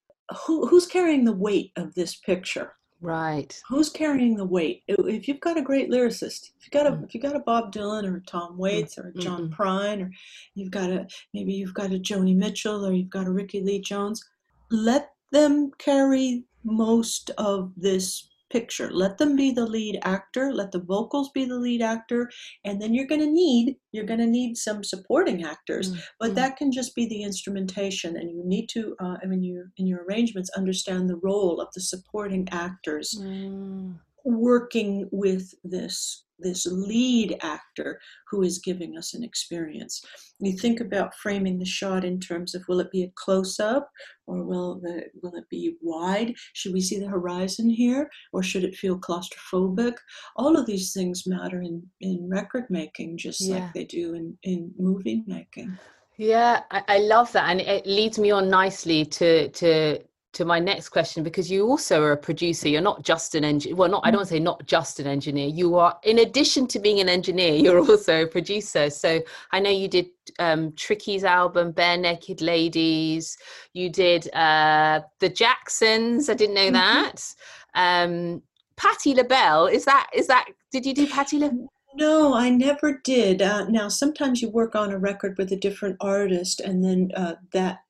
who, who's carrying the weight of this picture Right. Who's carrying the weight? If you've got a great lyricist, if you got a mm. if you got a Bob Dylan or a Tom mm. Waits or a John mm-hmm. Prine, or you've got a maybe you've got a Joni Mitchell or you've got a Rickie Lee Jones, let them carry most of this picture. Let them be the lead actor, let the vocals be the lead actor, and then you're going to need you're going to need some supporting actors, mm-hmm. but that can just be the instrumentation and you need to uh, I mean you in your arrangements understand the role of the supporting actors. Mm. Working with this this lead actor who is giving us an experience. You think about framing the shot in terms of will it be a close up or will the, will it be wide? Should we see the horizon here or should it feel claustrophobic? All of these things matter in, in record making just yeah. like they do in, in movie making. Yeah, I, I love that, and it leads me on nicely to to to my next question because you also are a producer you're not just an engineer well not i don't say not just an engineer you are in addition to being an engineer [LAUGHS] you're also a producer. So i know you did um, tricky's album Barenaked Ladies you did uh, the jacksons i didn't know mm-hmm. that. Um, Patti LaBelle is that is that did you do Patti LaBelle no, I never did. Uh, now, sometimes you work on a record with a different artist, and then uh, that,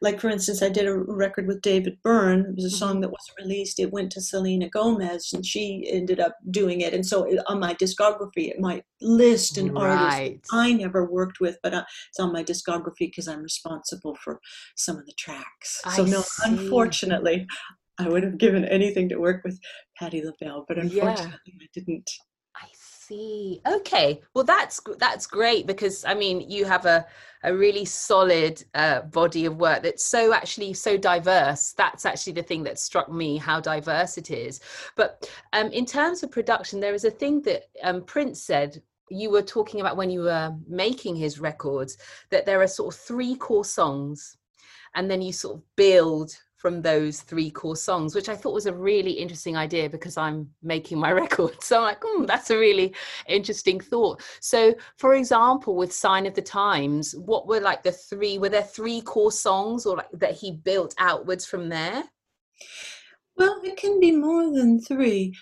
like for instance, I did a record with David Byrne. It was a song mm-hmm. that wasn't released. It went to Selena Gomez, and she ended up doing it. And so on my discography, it might list an right. artist I never worked with, but uh, it's on my discography because I'm responsible for some of the tracks. I so, no, see. unfortunately, I would have given anything to work with Patti LaBelle, but unfortunately, yeah. I didn't see. Okay. Well, that's that's great because I mean, you have a a really solid uh, body of work that's so actually so diverse. That's actually the thing that struck me how diverse it is. But um, in terms of production, there is a thing that um, Prince said. You were talking about when you were making his records that there are sort of three core songs, and then you sort of build from those three core songs, which I thought was a really interesting idea because I'm making my [LAUGHS] record. So I'm like, hmm, that's a really interesting thought. So, for example, with Sign of the Times, what were like the three, were there three core songs or like that he built outwards from there? Well, it can be more than three.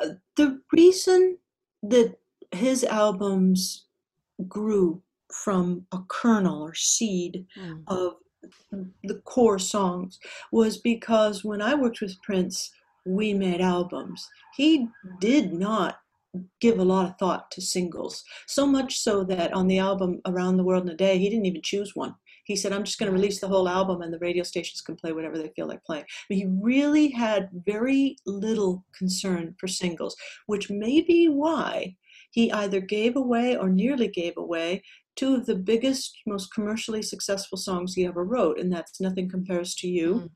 Uh, the reason that his albums grew from a kernel or seed mm. of the core songs was because when I worked with Prince, we made albums. He did not give a lot of thought to singles, so much so that on the album Around the World in a Day, he didn't even choose one. He said, I'm just going to release the whole album and the radio stations can play whatever they feel like playing. But he really had very little concern for singles, which may be why he either gave away or nearly gave away two of the biggest, most commercially successful songs he ever wrote, and that's Nothing Compares to You, mm.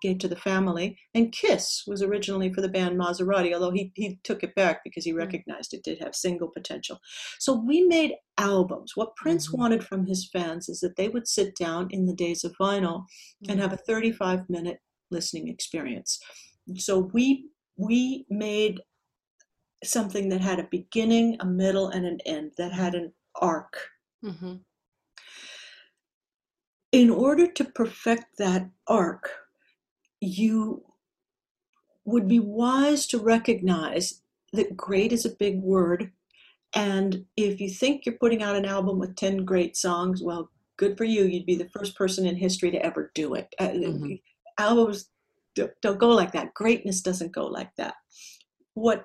gave to the family, and Kiss was originally for the band Mazarati, although he, he took it back because he mm. recognized it did have single potential. So we made albums. What Prince mm-hmm. wanted from his fans is that they would sit down in the days of vinyl mm-hmm. and have a 35 minute listening experience. So we we made something that had a beginning, a middle, and an end, that had an arc Mm-hmm. In order to perfect that arc, you would be wise to recognize that great is a big word. And if you think you're putting out an album with 10 great songs, well, good for you. You'd be the first person in history to ever do it. Uh, mm-hmm. Albums don't go like that. Greatness doesn't go like that. What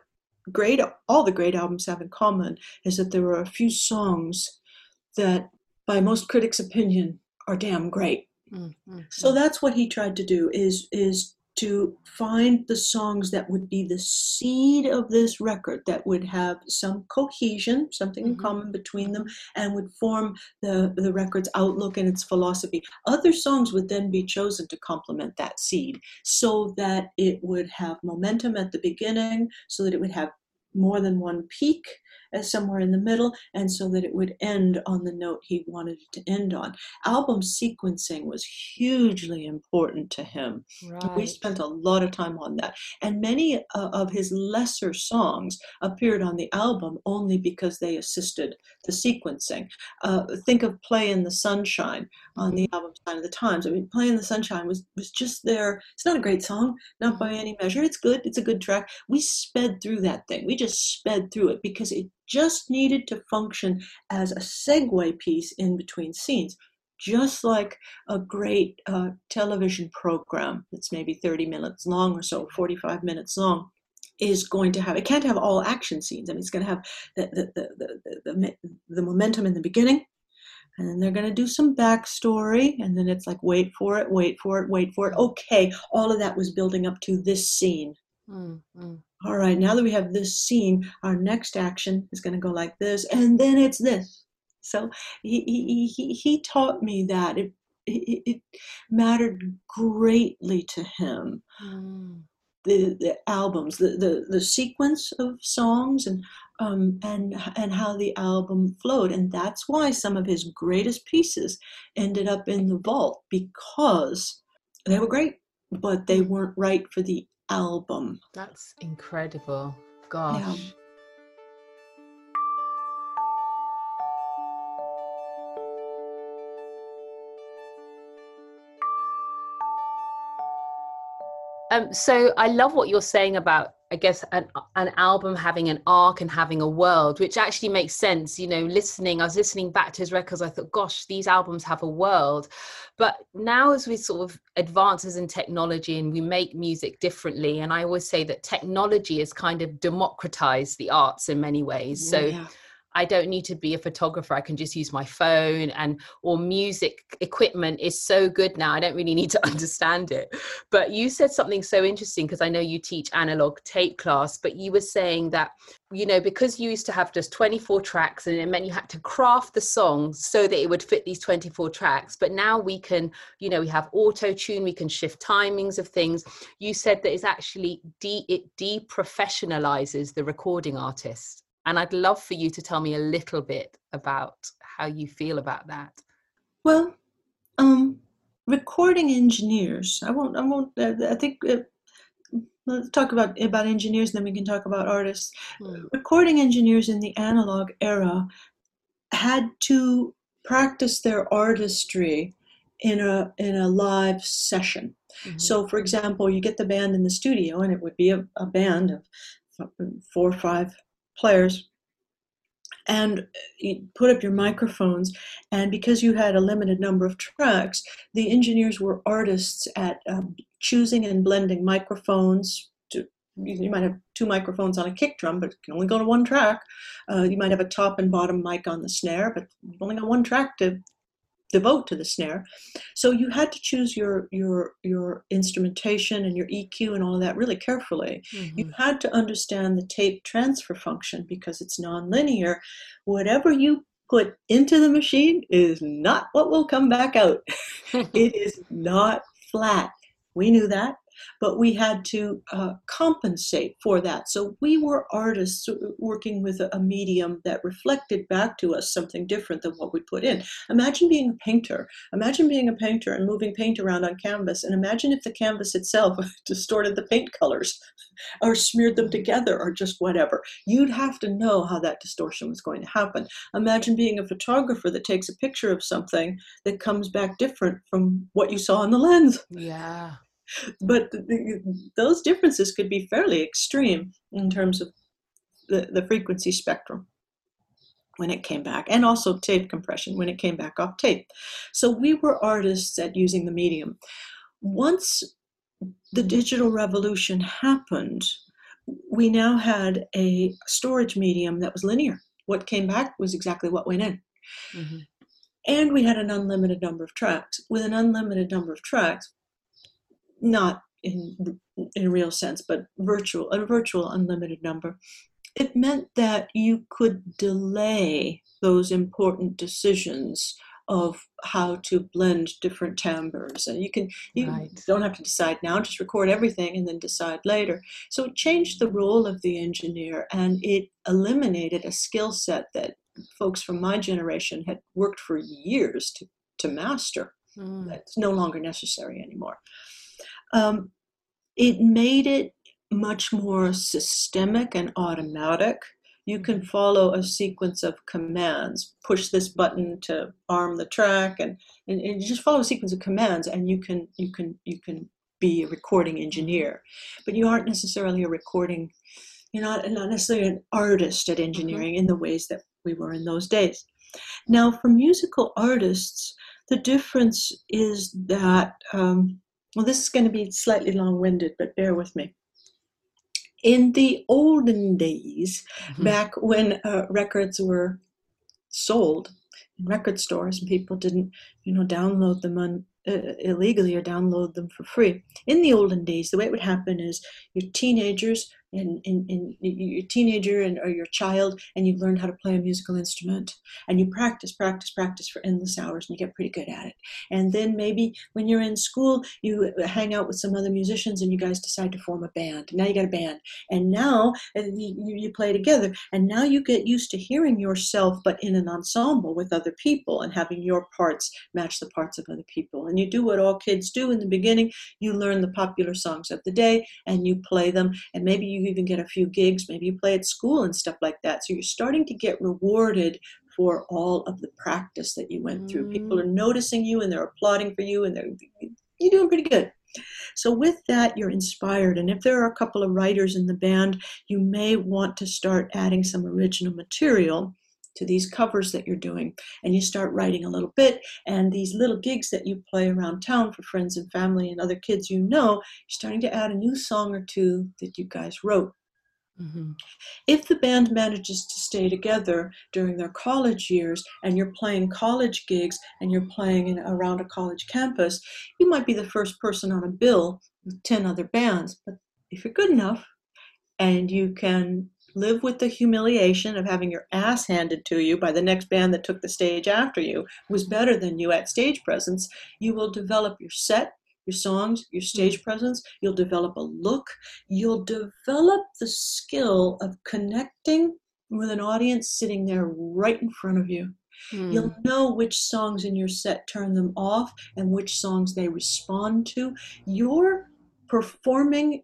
great, all the great albums have in common is that there are a few songs that by most critics' opinion, are damn great. Mm-hmm. So that's what he tried to do is is to find the songs that would be the seed of this record that would have some cohesion, something mm-hmm. in common between them, and would form the, the record's outlook and its philosophy. Other songs would then be chosen to complement that seed so that it would have momentum at the beginning, so that it would have more than one peak as somewhere in the middle, and so that it would end on the note he wanted it to end on. Album sequencing was hugely important to him. Right. We spent a lot of time on that. And many uh, of his lesser songs appeared on the album only because they assisted the sequencing. Uh, think of Play in the Sunshine on the mm-hmm. album Sign of the Times. I mean, Play in the Sunshine was, was just there. It's not a great song, not by any measure. It's good, it's a good track. We sped through that thing. We just sped through it because it just needed to function as a segue piece in between scenes, just like a great uh, television program that's maybe 30 minutes long or so, 45 minutes long. Is going to have it can't have all action scenes. I mean, it's going to have the the, the, the, the, the momentum in the beginning, and then they're going to do some backstory and then it's like wait for it wait for it wait for it okay all of that was building up to this scene mm-hmm all right, now that we have this scene, our next action is going to go like this, and then it's this. So he, he, he, he taught me that. It, it, it mattered greatly to him. Mm. The, the albums, the, the, the sequence of songs and um, and and how the album flowed, and that's why some of his greatest pieces ended up in the vault because they were great, but they weren't right for the album. That's incredible. Gosh. Yeah. Um, so I love what you're saying about I guess an, an album having an arc and having a world, which actually makes sense. You know, listening, I was listening back to his records, I thought, gosh, these albums have a world. But now, as we sort of advances in technology and we make music differently, and I always say that technology has kind of democratized the arts in many ways. So, yeah I don't need to be a photographer. I can just use my phone and or music equipment is so good now. I don't really need to [LAUGHS] understand it. But you said something so interesting because I know you teach analog tape class, but you were saying that you know because you used to have just 24 tracks and it meant you had to craft the song so that it would fit these 24 tracks but now we can you know we have auto tune we can shift timings of things you said that it's actually de it deprofessionalizes the recording artist and I'd love for you to tell me a little bit about how you feel about that. Well, um, recording engineers. I won't. I won't. Uh, I think. Uh, let's talk about about engineers, then we can talk about artists. Hmm. Recording engineers in the analog era had to practice their artistry in a in a live session. Mm-hmm. So, for example, you get the band in the studio, and it would be a, a band of four or five players and you put up your microphones and because you had a limited number of tracks the engineers were artists at um, choosing and blending microphones to, you might have two microphones on a kick drum but it can only go to one track. Uh, you might have a top and bottom mic on the snare but you've only got one track to devote to the snare. So you had to choose your your your instrumentation and your EQ and all of that really carefully. Mm-hmm. You had to understand the tape transfer function because it's nonlinear. Whatever you put into the machine is not what will come back out. [LAUGHS] it is not flat. We knew that but we had to uh, compensate for that. So we were artists working with a medium that reflected back to us something different than what we put in. Imagine being a painter. Imagine being a painter and moving paint around on canvas, and imagine if the canvas itself [LAUGHS] distorted the paint colors [LAUGHS] or smeared them together or just whatever. You'd have to know how that distortion was going to happen. Imagine being a photographer that takes a picture of something that comes back different from what you saw in the lens. Yeah but the, those differences could be fairly extreme in terms of the, the frequency spectrum when it came back, and also tape compression when it came back off tape. So we were artists at using the medium. Once the digital revolution happened, we now had a storage medium that was linear. What came back was exactly what went in. Mm-hmm. and we had an unlimited number of tracks. With an unlimited number of tracks, not in in a real sense, but virtual, a virtual unlimited number, it meant that you could delay those important decisions of how to blend different timbres. And you can you right. don't have to decide now just record everything and then decide later. So it changed the role of the engineer and it eliminated a skill set that folks from my generation had worked for years to, to master. Mm. that's no longer necessary anymore um, it made it much more systemic and automatic you can follow a sequence of commands push this button to arm the track and, and, and you just follow a sequence of commands and you can you can you can be a recording engineer but you aren't necessarily a recording you're not, not necessarily an artist at mm-hmm. engineering mm-hmm. in the ways that we were in those days now for musical artists the difference is that um, well this is going to be slightly long-winded but bear with me in the olden days, mm-hmm. back when uh, records were sold in record stores and people didn't, you know, download them on uh, illegally or download them for free. In the olden days, the way it would happen is your teenagers and, and, and your teenager and or your child and you've learned how to play a musical instrument. And you practice practice practice for endless hours and you get pretty good at it. And then maybe when you're in school you hang out with some other musicians and you guys decide to form a band. Now you got a band. And now you, you play together. And now you get used to hearing yourself but in an ensemble with other people and having your parts match the parts of other people. And you do what all kids do in the beginning. You learn the popular songs of the day and you play them. And maybe you even get a few gigs. Maybe you play at school and stuff like that. So you're starting to get rewarded for all of the practice that you went through. People are mm. noticing you and they're applauding for you and they're you're doing pretty good. So with that, you're inspired. And if there are a couple of writers in the band, you may want to start adding some original material to these covers that you're doing and you start writing a little bit and these little gigs that you play around town for friends and family and other kids you know you're starting to add a new song or two that you guys wrote Mm-hmm. If the band manages to stay together during their college years and you're playing college gigs and you're playing in, around a college campus, you might be the first person on a bill with 10 other bands. But if you're good enough and you can live with the humiliation of having your ass handed to you by the next band that took the stage after you was better than you at stage presence you will develop your set your songs your stage mm. presence you'll develop a look you'll develop the skill of connecting with an audience sitting there right in front of you Mm. You'll know which songs in your set turn them off and which songs they respond to. You're performing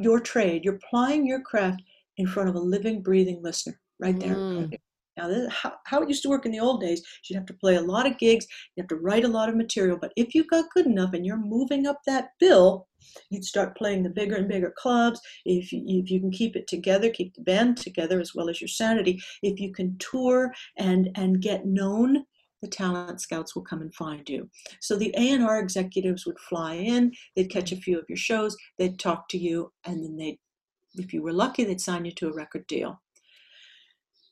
your trade, you're plying your craft in front of a living, breathing listener right there. Mm. Now, this how, how it used to work in the old days. You'd have to play a lot of gigs, you have to write a lot of material. But if you got good enough and you're moving up that bill, you'd start playing the bigger and bigger clubs. If you, if you can keep it together, keep the band together as well as your sanity. If you can tour and and get known, the talent scouts will come and find you. So the A&R executives would fly in, they'd catch a few of your shows, they'd talk to you, and then they'd if you were lucky, they'd sign you to a record deal.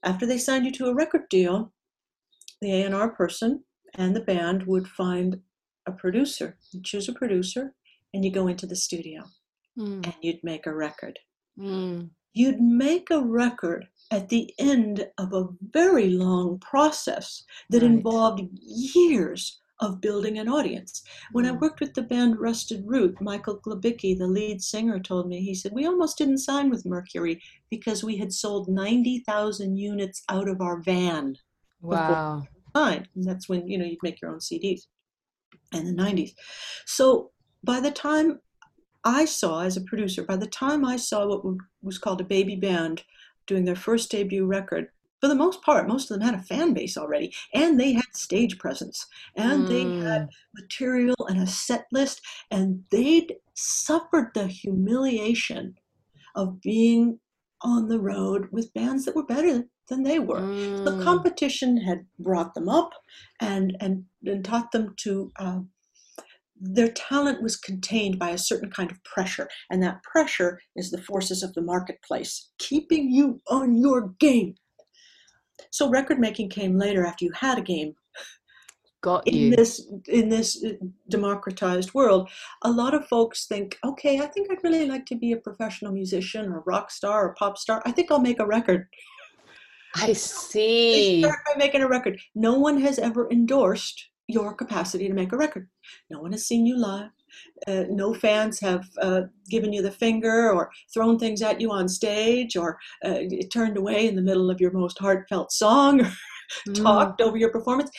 After they signed you to a record deal, the A&R person and the band would find a producer. You choose a producer and you go into the studio mm. and you'd make a record. Mm. You'd make a record at the end of a very long process that right. involved years of building an audience. When I mm. worked with the band Rusted Root, Michael Glabicki, the lead singer, told me, he said, We almost didn't sign with Mercury because we had sold 90,000 units out of our van. Wow. Signed. And that's when, you know, you'd make your own CDs in the 90s. So by the time I saw, as a producer, by the time I saw what was called a baby band doing their first debut record, for the most part, most of them had a fan base already, and they had stage presence, and mm. they had mm. material and a set list, and they'd suffered the humiliation of being on the road with bands that were better than they were. Mm. The competition had brought them up and and, and taught them to. Uh, their talent was contained by a certain kind of pressure, and that pressure is the forces of the marketplace, keeping you on your game. So record making came later after you had a game. Got in you. this in this uh, democratized world a lot of folks think okay i think i'd really like to be a professional musician or rock star or pop star. I think i'll make a record. I see. they start by making a record. No one has ever endorsed your capacity to make a record. No one has seen you live uh, no fans have uh, given you the finger or thrown things at you on stage or uh, turned away in the middle of your most heartfelt song or [LAUGHS] mm. talked over your performance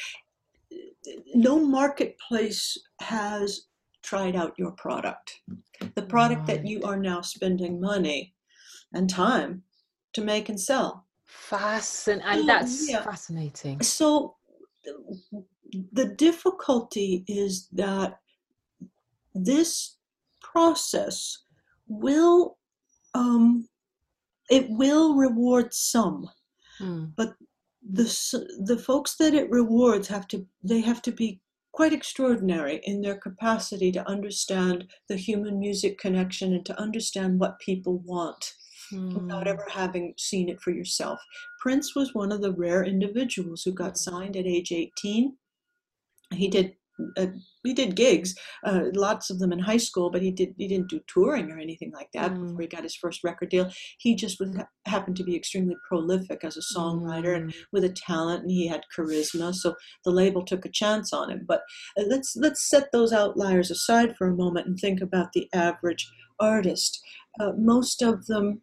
no marketplace has tried out your product. The product that you are now spending money and time to make and sell. Fascinating. And that's yeah. fascinating. So the difficulty is that this process will um, it will reward some, mm. but the the folks that it rewards have to they have to be quite extraordinary in their capacity to understand the human music connection and to understand what people want mm. without hmm. ever having seen it for yourself. Prince was one of the rare individuals who got hmm. signed at age 18. He did uh, he did gigs, uh, lots of them in high school, but he did he didn't do touring or anything like that mm. before he got his first record deal. He just was happened to be extremely prolific as a songwriter mm. and with a talent, and he had charisma. So the label took a chance on him. But uh, let's let's set those outliers aside for a moment and think about the average artist. Uh, most of them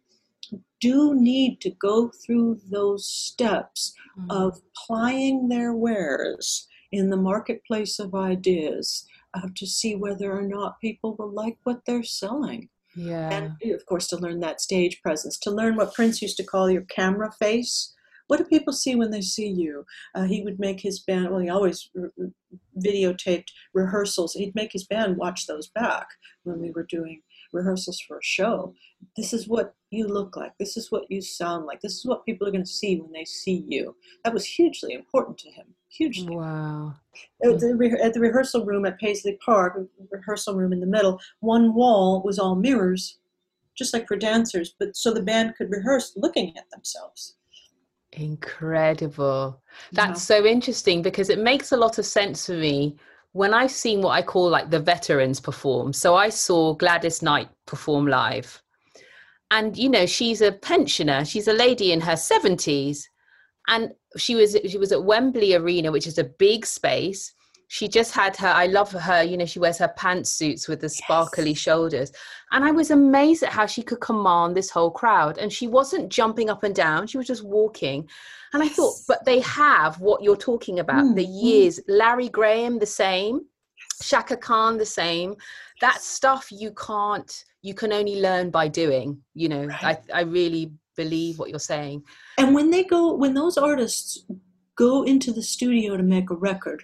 do need to go through those steps mm. of plying their wares in the marketplace of ideas uh, to see whether or not people will like what they're selling. Yeah. And of course, to learn that stage presence, to learn what Prince used to call your camera face. What do people see when they see you? Uh, he would make his band, well, he always re- videotaped rehearsals. He'd make his band watch those back when we were doing rehearsals for a show. This is what you look like. This is what you sound like. This is what people are going to see when they see you. That was hugely important to him. Hugely. Wow. At the, at the rehearsal room at Paisley Park, rehearsal room in the middle, one wall was all mirrors, just like for dancers, but so the band could rehearse looking at themselves. Incredible. That's yeah. so interesting because it makes a lot of sense for me when I've seen what I call like the veterans perform. So I saw Gladys Knight perform live. And you know, she's a pensioner. She's a lady in her 70s. And she was she was at Wembley Arena, which is a big space. She just had her, I love her, you know, she wears her pantsuits with the sparkly yes. shoulders. And I was amazed at how she could command this whole crowd. And she wasn't jumping up and down, she was just walking. And I thought, but they have what you're talking about mm, the mm. years. Larry Graham, the same. Chaka Khan, the same. That stuff you can't, you can only learn by doing. You know, right. I, I really believe what you're saying. And when they go, when those artists go into the studio to make a record,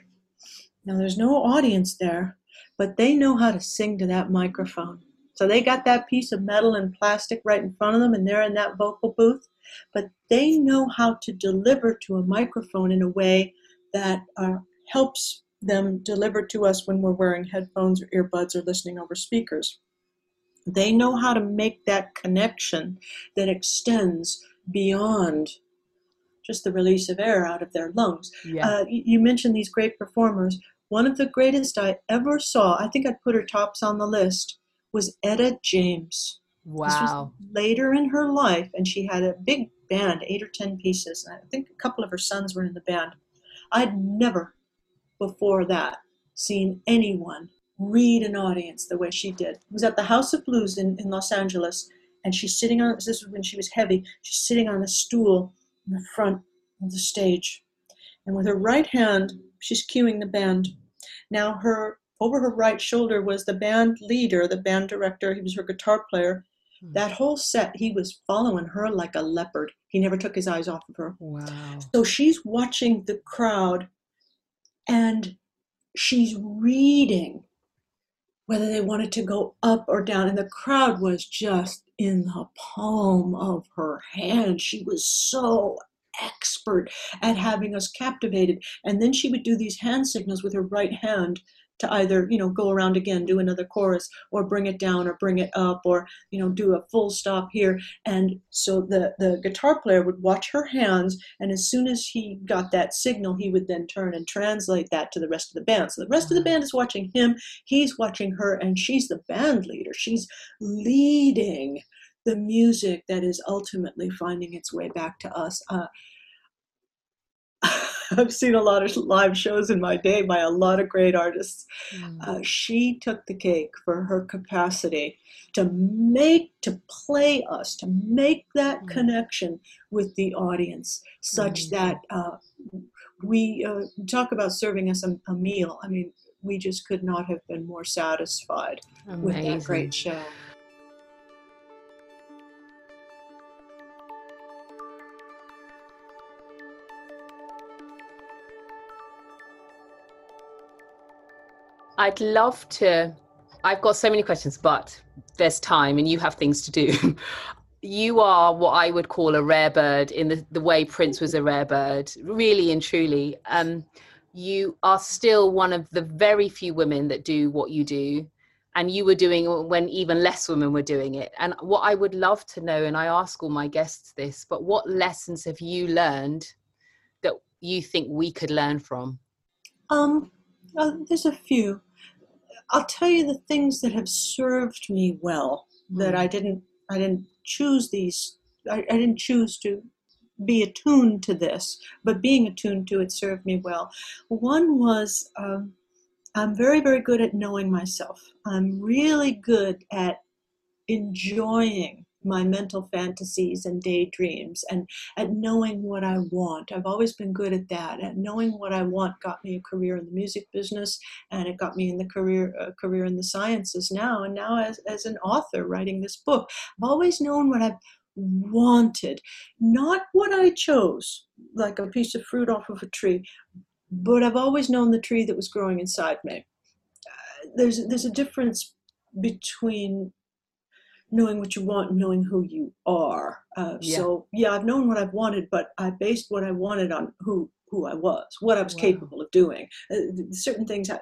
now there's no audience there, but they know how to sing to that microphone. So they got that piece of metal and plastic right in front of them, and they're in that vocal booth but they know how to deliver to a microphone in a way that uh, helps them deliver to us when we're wearing headphones or earbuds or listening over speakers. They know how to make that connection that extends beyond just the release of air out of their lungs. Yeah. Uh, you mentioned these great performers. One of the greatest I ever saw, I think I'd put her tops on the list, was Etta James. Wow. later in her life, and she had a big band, eight or ten pieces. And I think a couple of her sons were in the band. I'd never before that seen anyone read an audience the way she did. It was at the House of Blues in, in Los Angeles, and she's sitting on this is when she was heavy. She's sitting on a stool in the front of the stage. And with her right hand, she's cueing the band. Now her over her right shoulder was the band leader, the band director, he was her guitar player, Hmm. That whole set, he was following her like a leopard. He never took his eyes off of her. Wow. So she's watching the crowd and she's reading whether they wanted to go up or down. And the crowd was just in the palm of her hand. She was so expert at having us captivated. And then she would do these hand signals with her right hand to either you know go around again do another chorus or bring it down or bring it up or you know do a full stop here. And so the the guitar player would watch her hands and as soon as he got that signal he would then turn and translate that to the rest of the band. So the rest of the mm-hmm. band is watching him he's watching her and she's the band leader. She's leading the music that is ultimately finding its way back to us uh, [LAUGHS] I've seen a lot of live shows in my day by a lot of great artists. Mm. Uh, she took the cake for her capacity to make, to play us, to make that mm. connection with the audience, such mm. that uh, we uh, talk about serving us a, a, meal. I mean, we just could not have been more satisfied Amazing. with that great show. I'd love to. I've got so many questions, but there's time and you have things to do. [LAUGHS] you are what I would call a rare bird in the, the way Prince was a rare bird, really and truly. Um, you are still one of the very few women that do what you do. And you were doing when even less women were doing it. And what I would love to know, and I ask all my guests this, but what lessons have you learned that you think we could learn from? Um, there's a few. I'll tell you the things that have served me well. Mm. That I didn't. I didn't choose these. I, I didn't choose to be attuned to this, but being attuned to it served me well. One was um, I'm very, very good at knowing myself. I'm really good at enjoying my mental fantasies and daydreams and at knowing what I want. I've always been good at that. At knowing what I want got me a career in the music business and it got me in the career uh, career in the sciences now and now as, as an author writing this book. I've always known what I've wanted, not what I chose, like a piece of fruit off of a tree, but I've always known the tree that was growing inside me. Uh, there's there's a difference between knowing what you want and knowing who you are. Uh, yeah. So yeah, I've known what I've wanted, but I based what I wanted on who who I was, what I was wow. capable of doing. Uh, certain things I,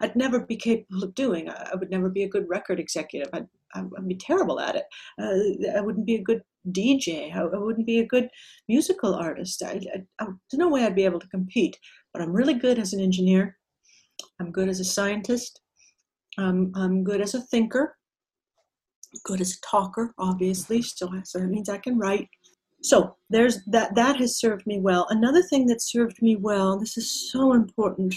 would never be capable of doing. I, I, would never be a good record executive. I'd, I'd be terrible at it. Uh, I wouldn't be a good DJ. I, I, wouldn't be a good musical artist. I, I, there's no way I'd be able to compete. But I'm really good as an engineer. I'm good as a scientist. Um, I'm good as a thinker good as a talker, obviously, so, so that means I can write. So there's that that has served me well. Another thing that served me well, this is so important.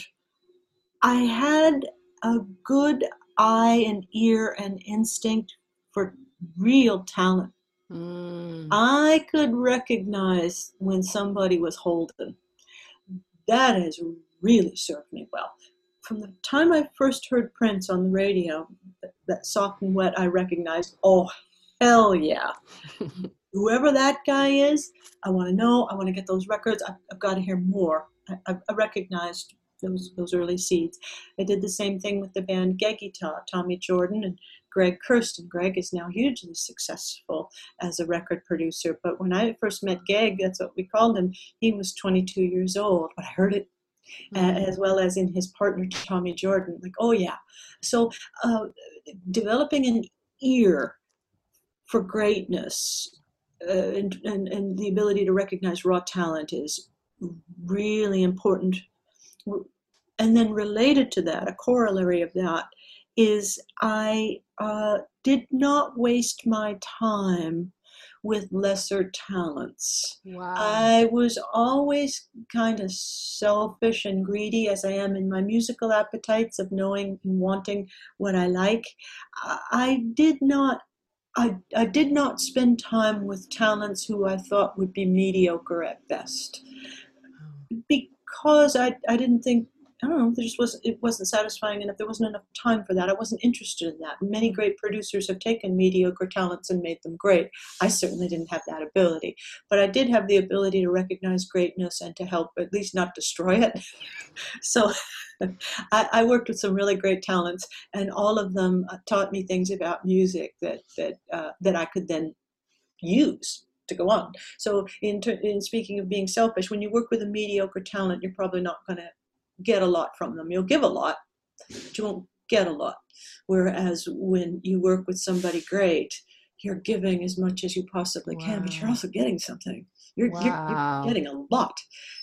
I had a good eye and ear and instinct for real talent. Mm. I could recognize when somebody was holding. That has really served me well from the time I first heard Prince on the radio, that, that soft and wet, I recognized, oh, hell yeah. [LAUGHS] Whoever that guy is, I want to know. I want to get those records. I've, I've got to hear more. I, I, recognized those those early seeds. I did the same thing with the band Geggy Tommy Jordan and Greg Kurstin. Greg is now hugely successful as a record producer. But when I first met Geg, that's what we called him, he was 22 years old. But I heard it mm-hmm. as well as in his partner Tommy Jordan. Like, oh yeah. So uh, developing an ear for greatness uh, and, and, and the ability to recognize raw talent is really important. And then related to that, a corollary of that is I uh, did not waste my time with lesser talents. Wow. I was always kind of selfish and greedy as I am in my musical appetites of knowing and wanting what I like. I did not I, I did not spend time with talents who I thought would be mediocre at best oh. because I, I didn't think I don't know, there just was it wasn't satisfying enough. There wasn't enough time for that. I wasn't interested in that. Many great producers have taken mediocre talents and made them great. I certainly didn't have that ability, but I did have the ability to recognize greatness and to help, at least not destroy it. [LAUGHS] so [LAUGHS] I, I, worked with some really great talents, and all of them uh, taught me things about music that that uh, that I could then use to go on. So, in, in speaking of being selfish, when you work with a mediocre talent, you're probably not going to get a lot from them. You'll give a lot, but you won't get a lot. Whereas when you work with somebody great, you're giving as much as you possibly wow. can, but you're also getting something. You're, wow. you're, you're, getting a lot.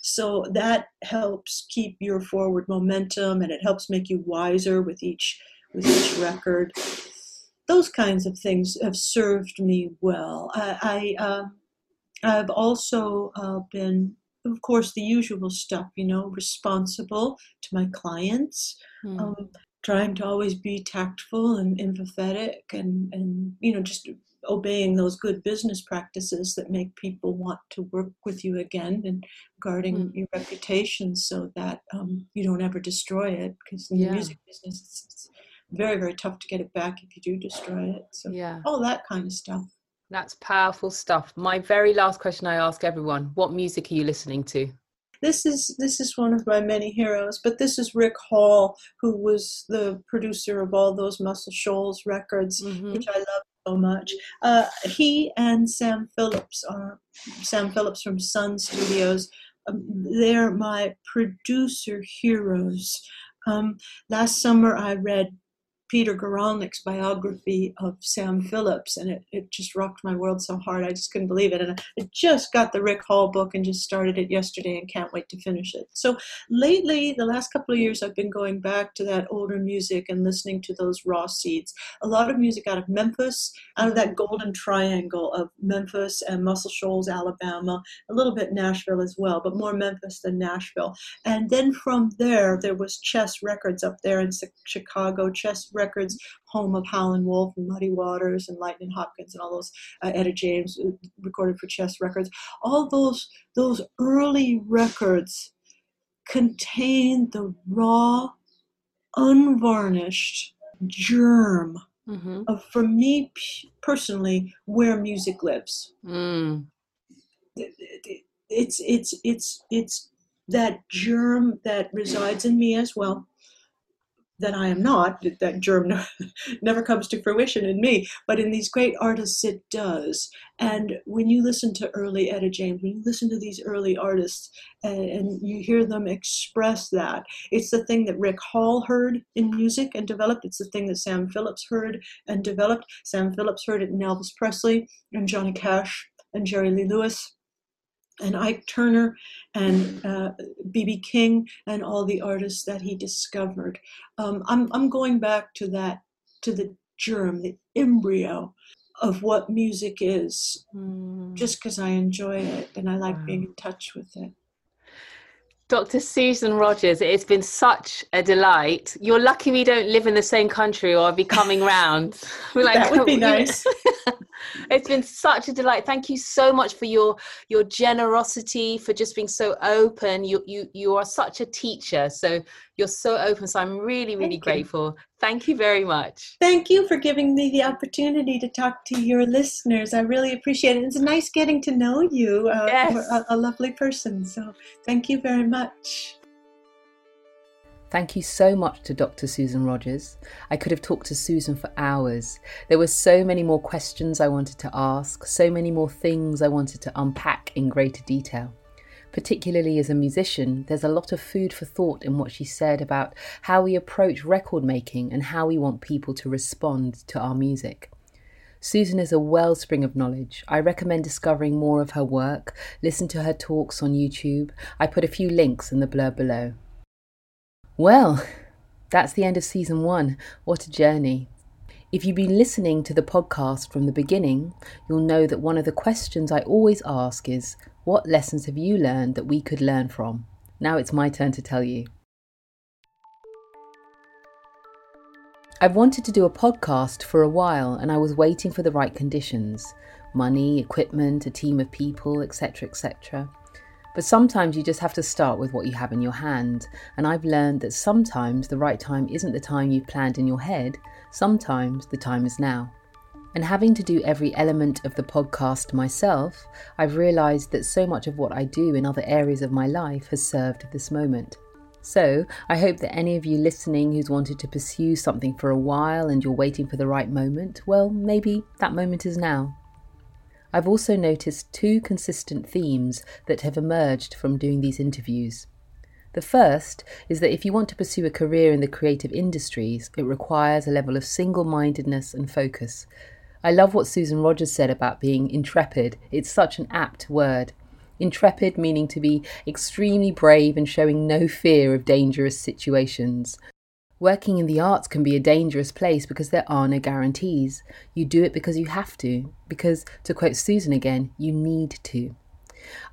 So that helps keep your forward momentum and it helps make you wiser with each with each record. Those kinds of things have served me well. I, I uh, I've also uh, been, of course, the usual stuff. You know, responsible to my clients. Mm. Um, trying to always be tactful and empathetic and, and you know just obeying those good business practices that make people want to work with you again and guarding mm. your reputation so that um, you don't ever destroy it because in yeah. the music business it's, it's, very very tough to get it back if you do destroy it so yeah all that kind of stuff that's powerful stuff my very last question i ask everyone what music are you listening to this is this is one of my many heroes but this is rick hall who was the producer of all those muscle shoals records mm-hmm. which i love so much. Uh, he and Sam Phillips are Sam Phillips from Sun Studios. Um, they're my producer heroes. Um, last summer, I read Peter Guralnick's biography of Sam Phillips, and it, it just rocked my world so hard. I just couldn't believe it. And I just got the Rick Hall book and just started it yesterday and can't wait to finish it. So lately, the last couple of years, I've been going back to that older music and listening to those raw seeds. A lot of music out of Memphis, out of that golden triangle of Memphis and Muscle Shoals, Alabama, a little bit Nashville as well, but more Memphis than Nashville. And then from there, there was Chess Records up there in Chicago, Chess Records, home of Howlin' Wolf and Muddy Waters and Lightning Hopkins and all those uh, Etta James uh, recorded for Chess Records. All those those early records contain the raw, unvarnished germ mm-hmm. of, for me personally, where music lives. Mm. It's it's it's it's that germ that resides in me as well that I am not, that germ [LAUGHS] never comes to fruition in me, but in these great artists it does. And when you listen to early Etta James, when you listen to these early artists and, and, you hear them express that, it's the thing that Rick Hall heard in music and developed. It's the thing that Sam Phillips heard and developed. Sam Phillips heard it in Elvis Presley and Johnny Cash and Jerry Lee Lewis and Ike Turner and B.B. Uh, King and all the artists that he discovered. Um, I'm, I'm going back to that, to the germ, the embryo of what music is, mm. just because I enjoy it and I like wow. being in touch with it. Dr. Susan Rogers, it's been such a delight. You're lucky we don't live in the same country or I'll be coming round. [LAUGHS] like, that would be [LAUGHS] nice. [LAUGHS] it's been such a delight. Thank you so much for your your generosity, for just being so open. You you you are such a teacher. So you're so open. So I'm really, really Thank grateful. You. Thank you very much. Thank you for giving me the opportunity to talk to your listeners. I really appreciate it. It's nice getting to know you. Uh, yes. a, a lovely person. So thank you very much. Thank you so much to Dr. Susan Rogers. I could have talked to Susan for hours. There were so many more questions I wanted to ask, so many more things I wanted to unpack in greater detail. Particularly as a musician, there's a lot of food for thought in what she said about how we approach record making and how we want people to respond to our music. Susan is a wellspring of knowledge. I recommend discovering more of her work. Listen to her talks on YouTube. I put a few links in the blurb below. Well, that's the end of season one. What a journey. If you've been listening to the podcast from the beginning, you'll know that one of the questions I always ask is what lessons have you learned that we could learn from? Now it's my turn to tell you. I've wanted to do a podcast for a while and I was waiting for the right conditions money, equipment, a team of people, etc. etc. But sometimes you just have to start with what you have in your hand, and I've learned that sometimes the right time isn't the time you've planned in your head, sometimes the time is now. And having to do every element of the podcast myself, I've realised that so much of what I do in other areas of my life has served this moment. So, I hope that any of you listening who's wanted to pursue something for a while and you're waiting for the right moment, well, maybe that moment is now. I've also noticed two consistent themes that have emerged from doing these interviews. The first is that if you want to pursue a career in the creative industries, it requires a level of single mindedness and focus. I love what Susan Rogers said about being intrepid. It's such an apt word. Intrepid meaning to be extremely brave and showing no fear of dangerous situations. Working in the arts can be a dangerous place because there are no guarantees. You do it because you have to, because, to quote Susan again, you need to.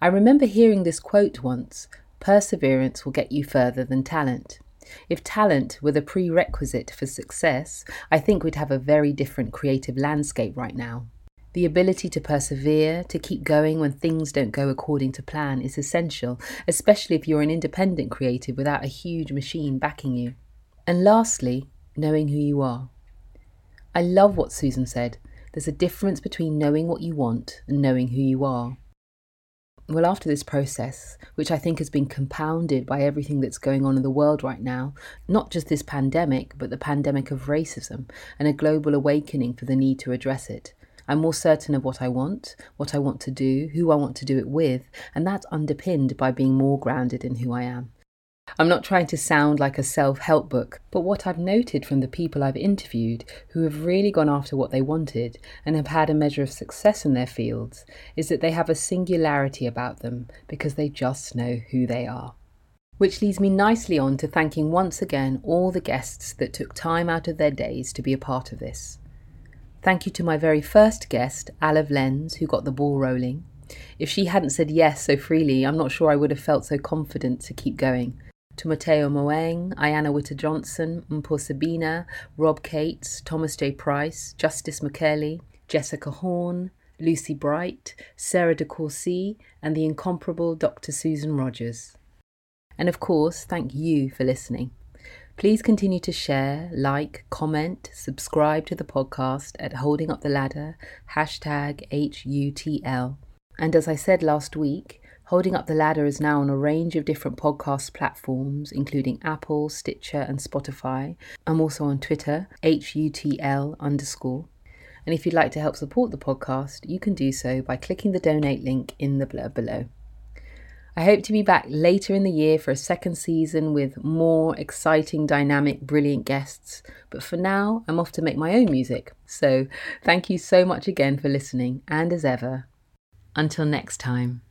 I remember hearing this quote once perseverance will get you further than talent. If talent were the prerequisite for success, I think we'd have a very different creative landscape right now. The ability to persevere, to keep going when things don't go according to plan, is essential, especially if you're an independent creative without a huge machine backing you. And lastly, knowing who you are. I love what Susan said. There's a difference between knowing what you want and knowing who you are. Well, after this process, which I think has been compounded by everything that's going on in the world right now, not just this pandemic, but the pandemic of racism and a global awakening for the need to address it, I'm more certain of what I want, what I want to do, who I want to do it with, and that's underpinned by being more grounded in who I am. I'm not trying to sound like a self help book, but what I've noted from the people I've interviewed who have really gone after what they wanted and have had a measure of success in their fields is that they have a singularity about them because they just know who they are. Which leads me nicely on to thanking once again all the guests that took time out of their days to be a part of this. Thank you to my very first guest, Aliv Lenz, who got the ball rolling. If she hadn't said yes so freely, I'm not sure I would have felt so confident to keep going to Mateo Moeng, Ayana Witter Johnson, Mpo Sabina, Rob Cates, Thomas J. Price, Justice McKerley, Jessica Horn, Lucy Bright, Sarah de Courcy, and the incomparable Dr. Susan Rogers. And of course, thank you for listening. Please continue to share, like, comment, subscribe to the podcast at Holding Up the Ladder, hashtag HUTL. And as I said last week, Holding Up the Ladder is now on a range of different podcast platforms, including Apple, Stitcher, and Spotify. I'm also on Twitter, HUTL underscore. And if you'd like to help support the podcast, you can do so by clicking the donate link in the blurb below. I hope to be back later in the year for a second season with more exciting, dynamic, brilliant guests. But for now, I'm off to make my own music. So thank you so much again for listening, and as ever, until next time.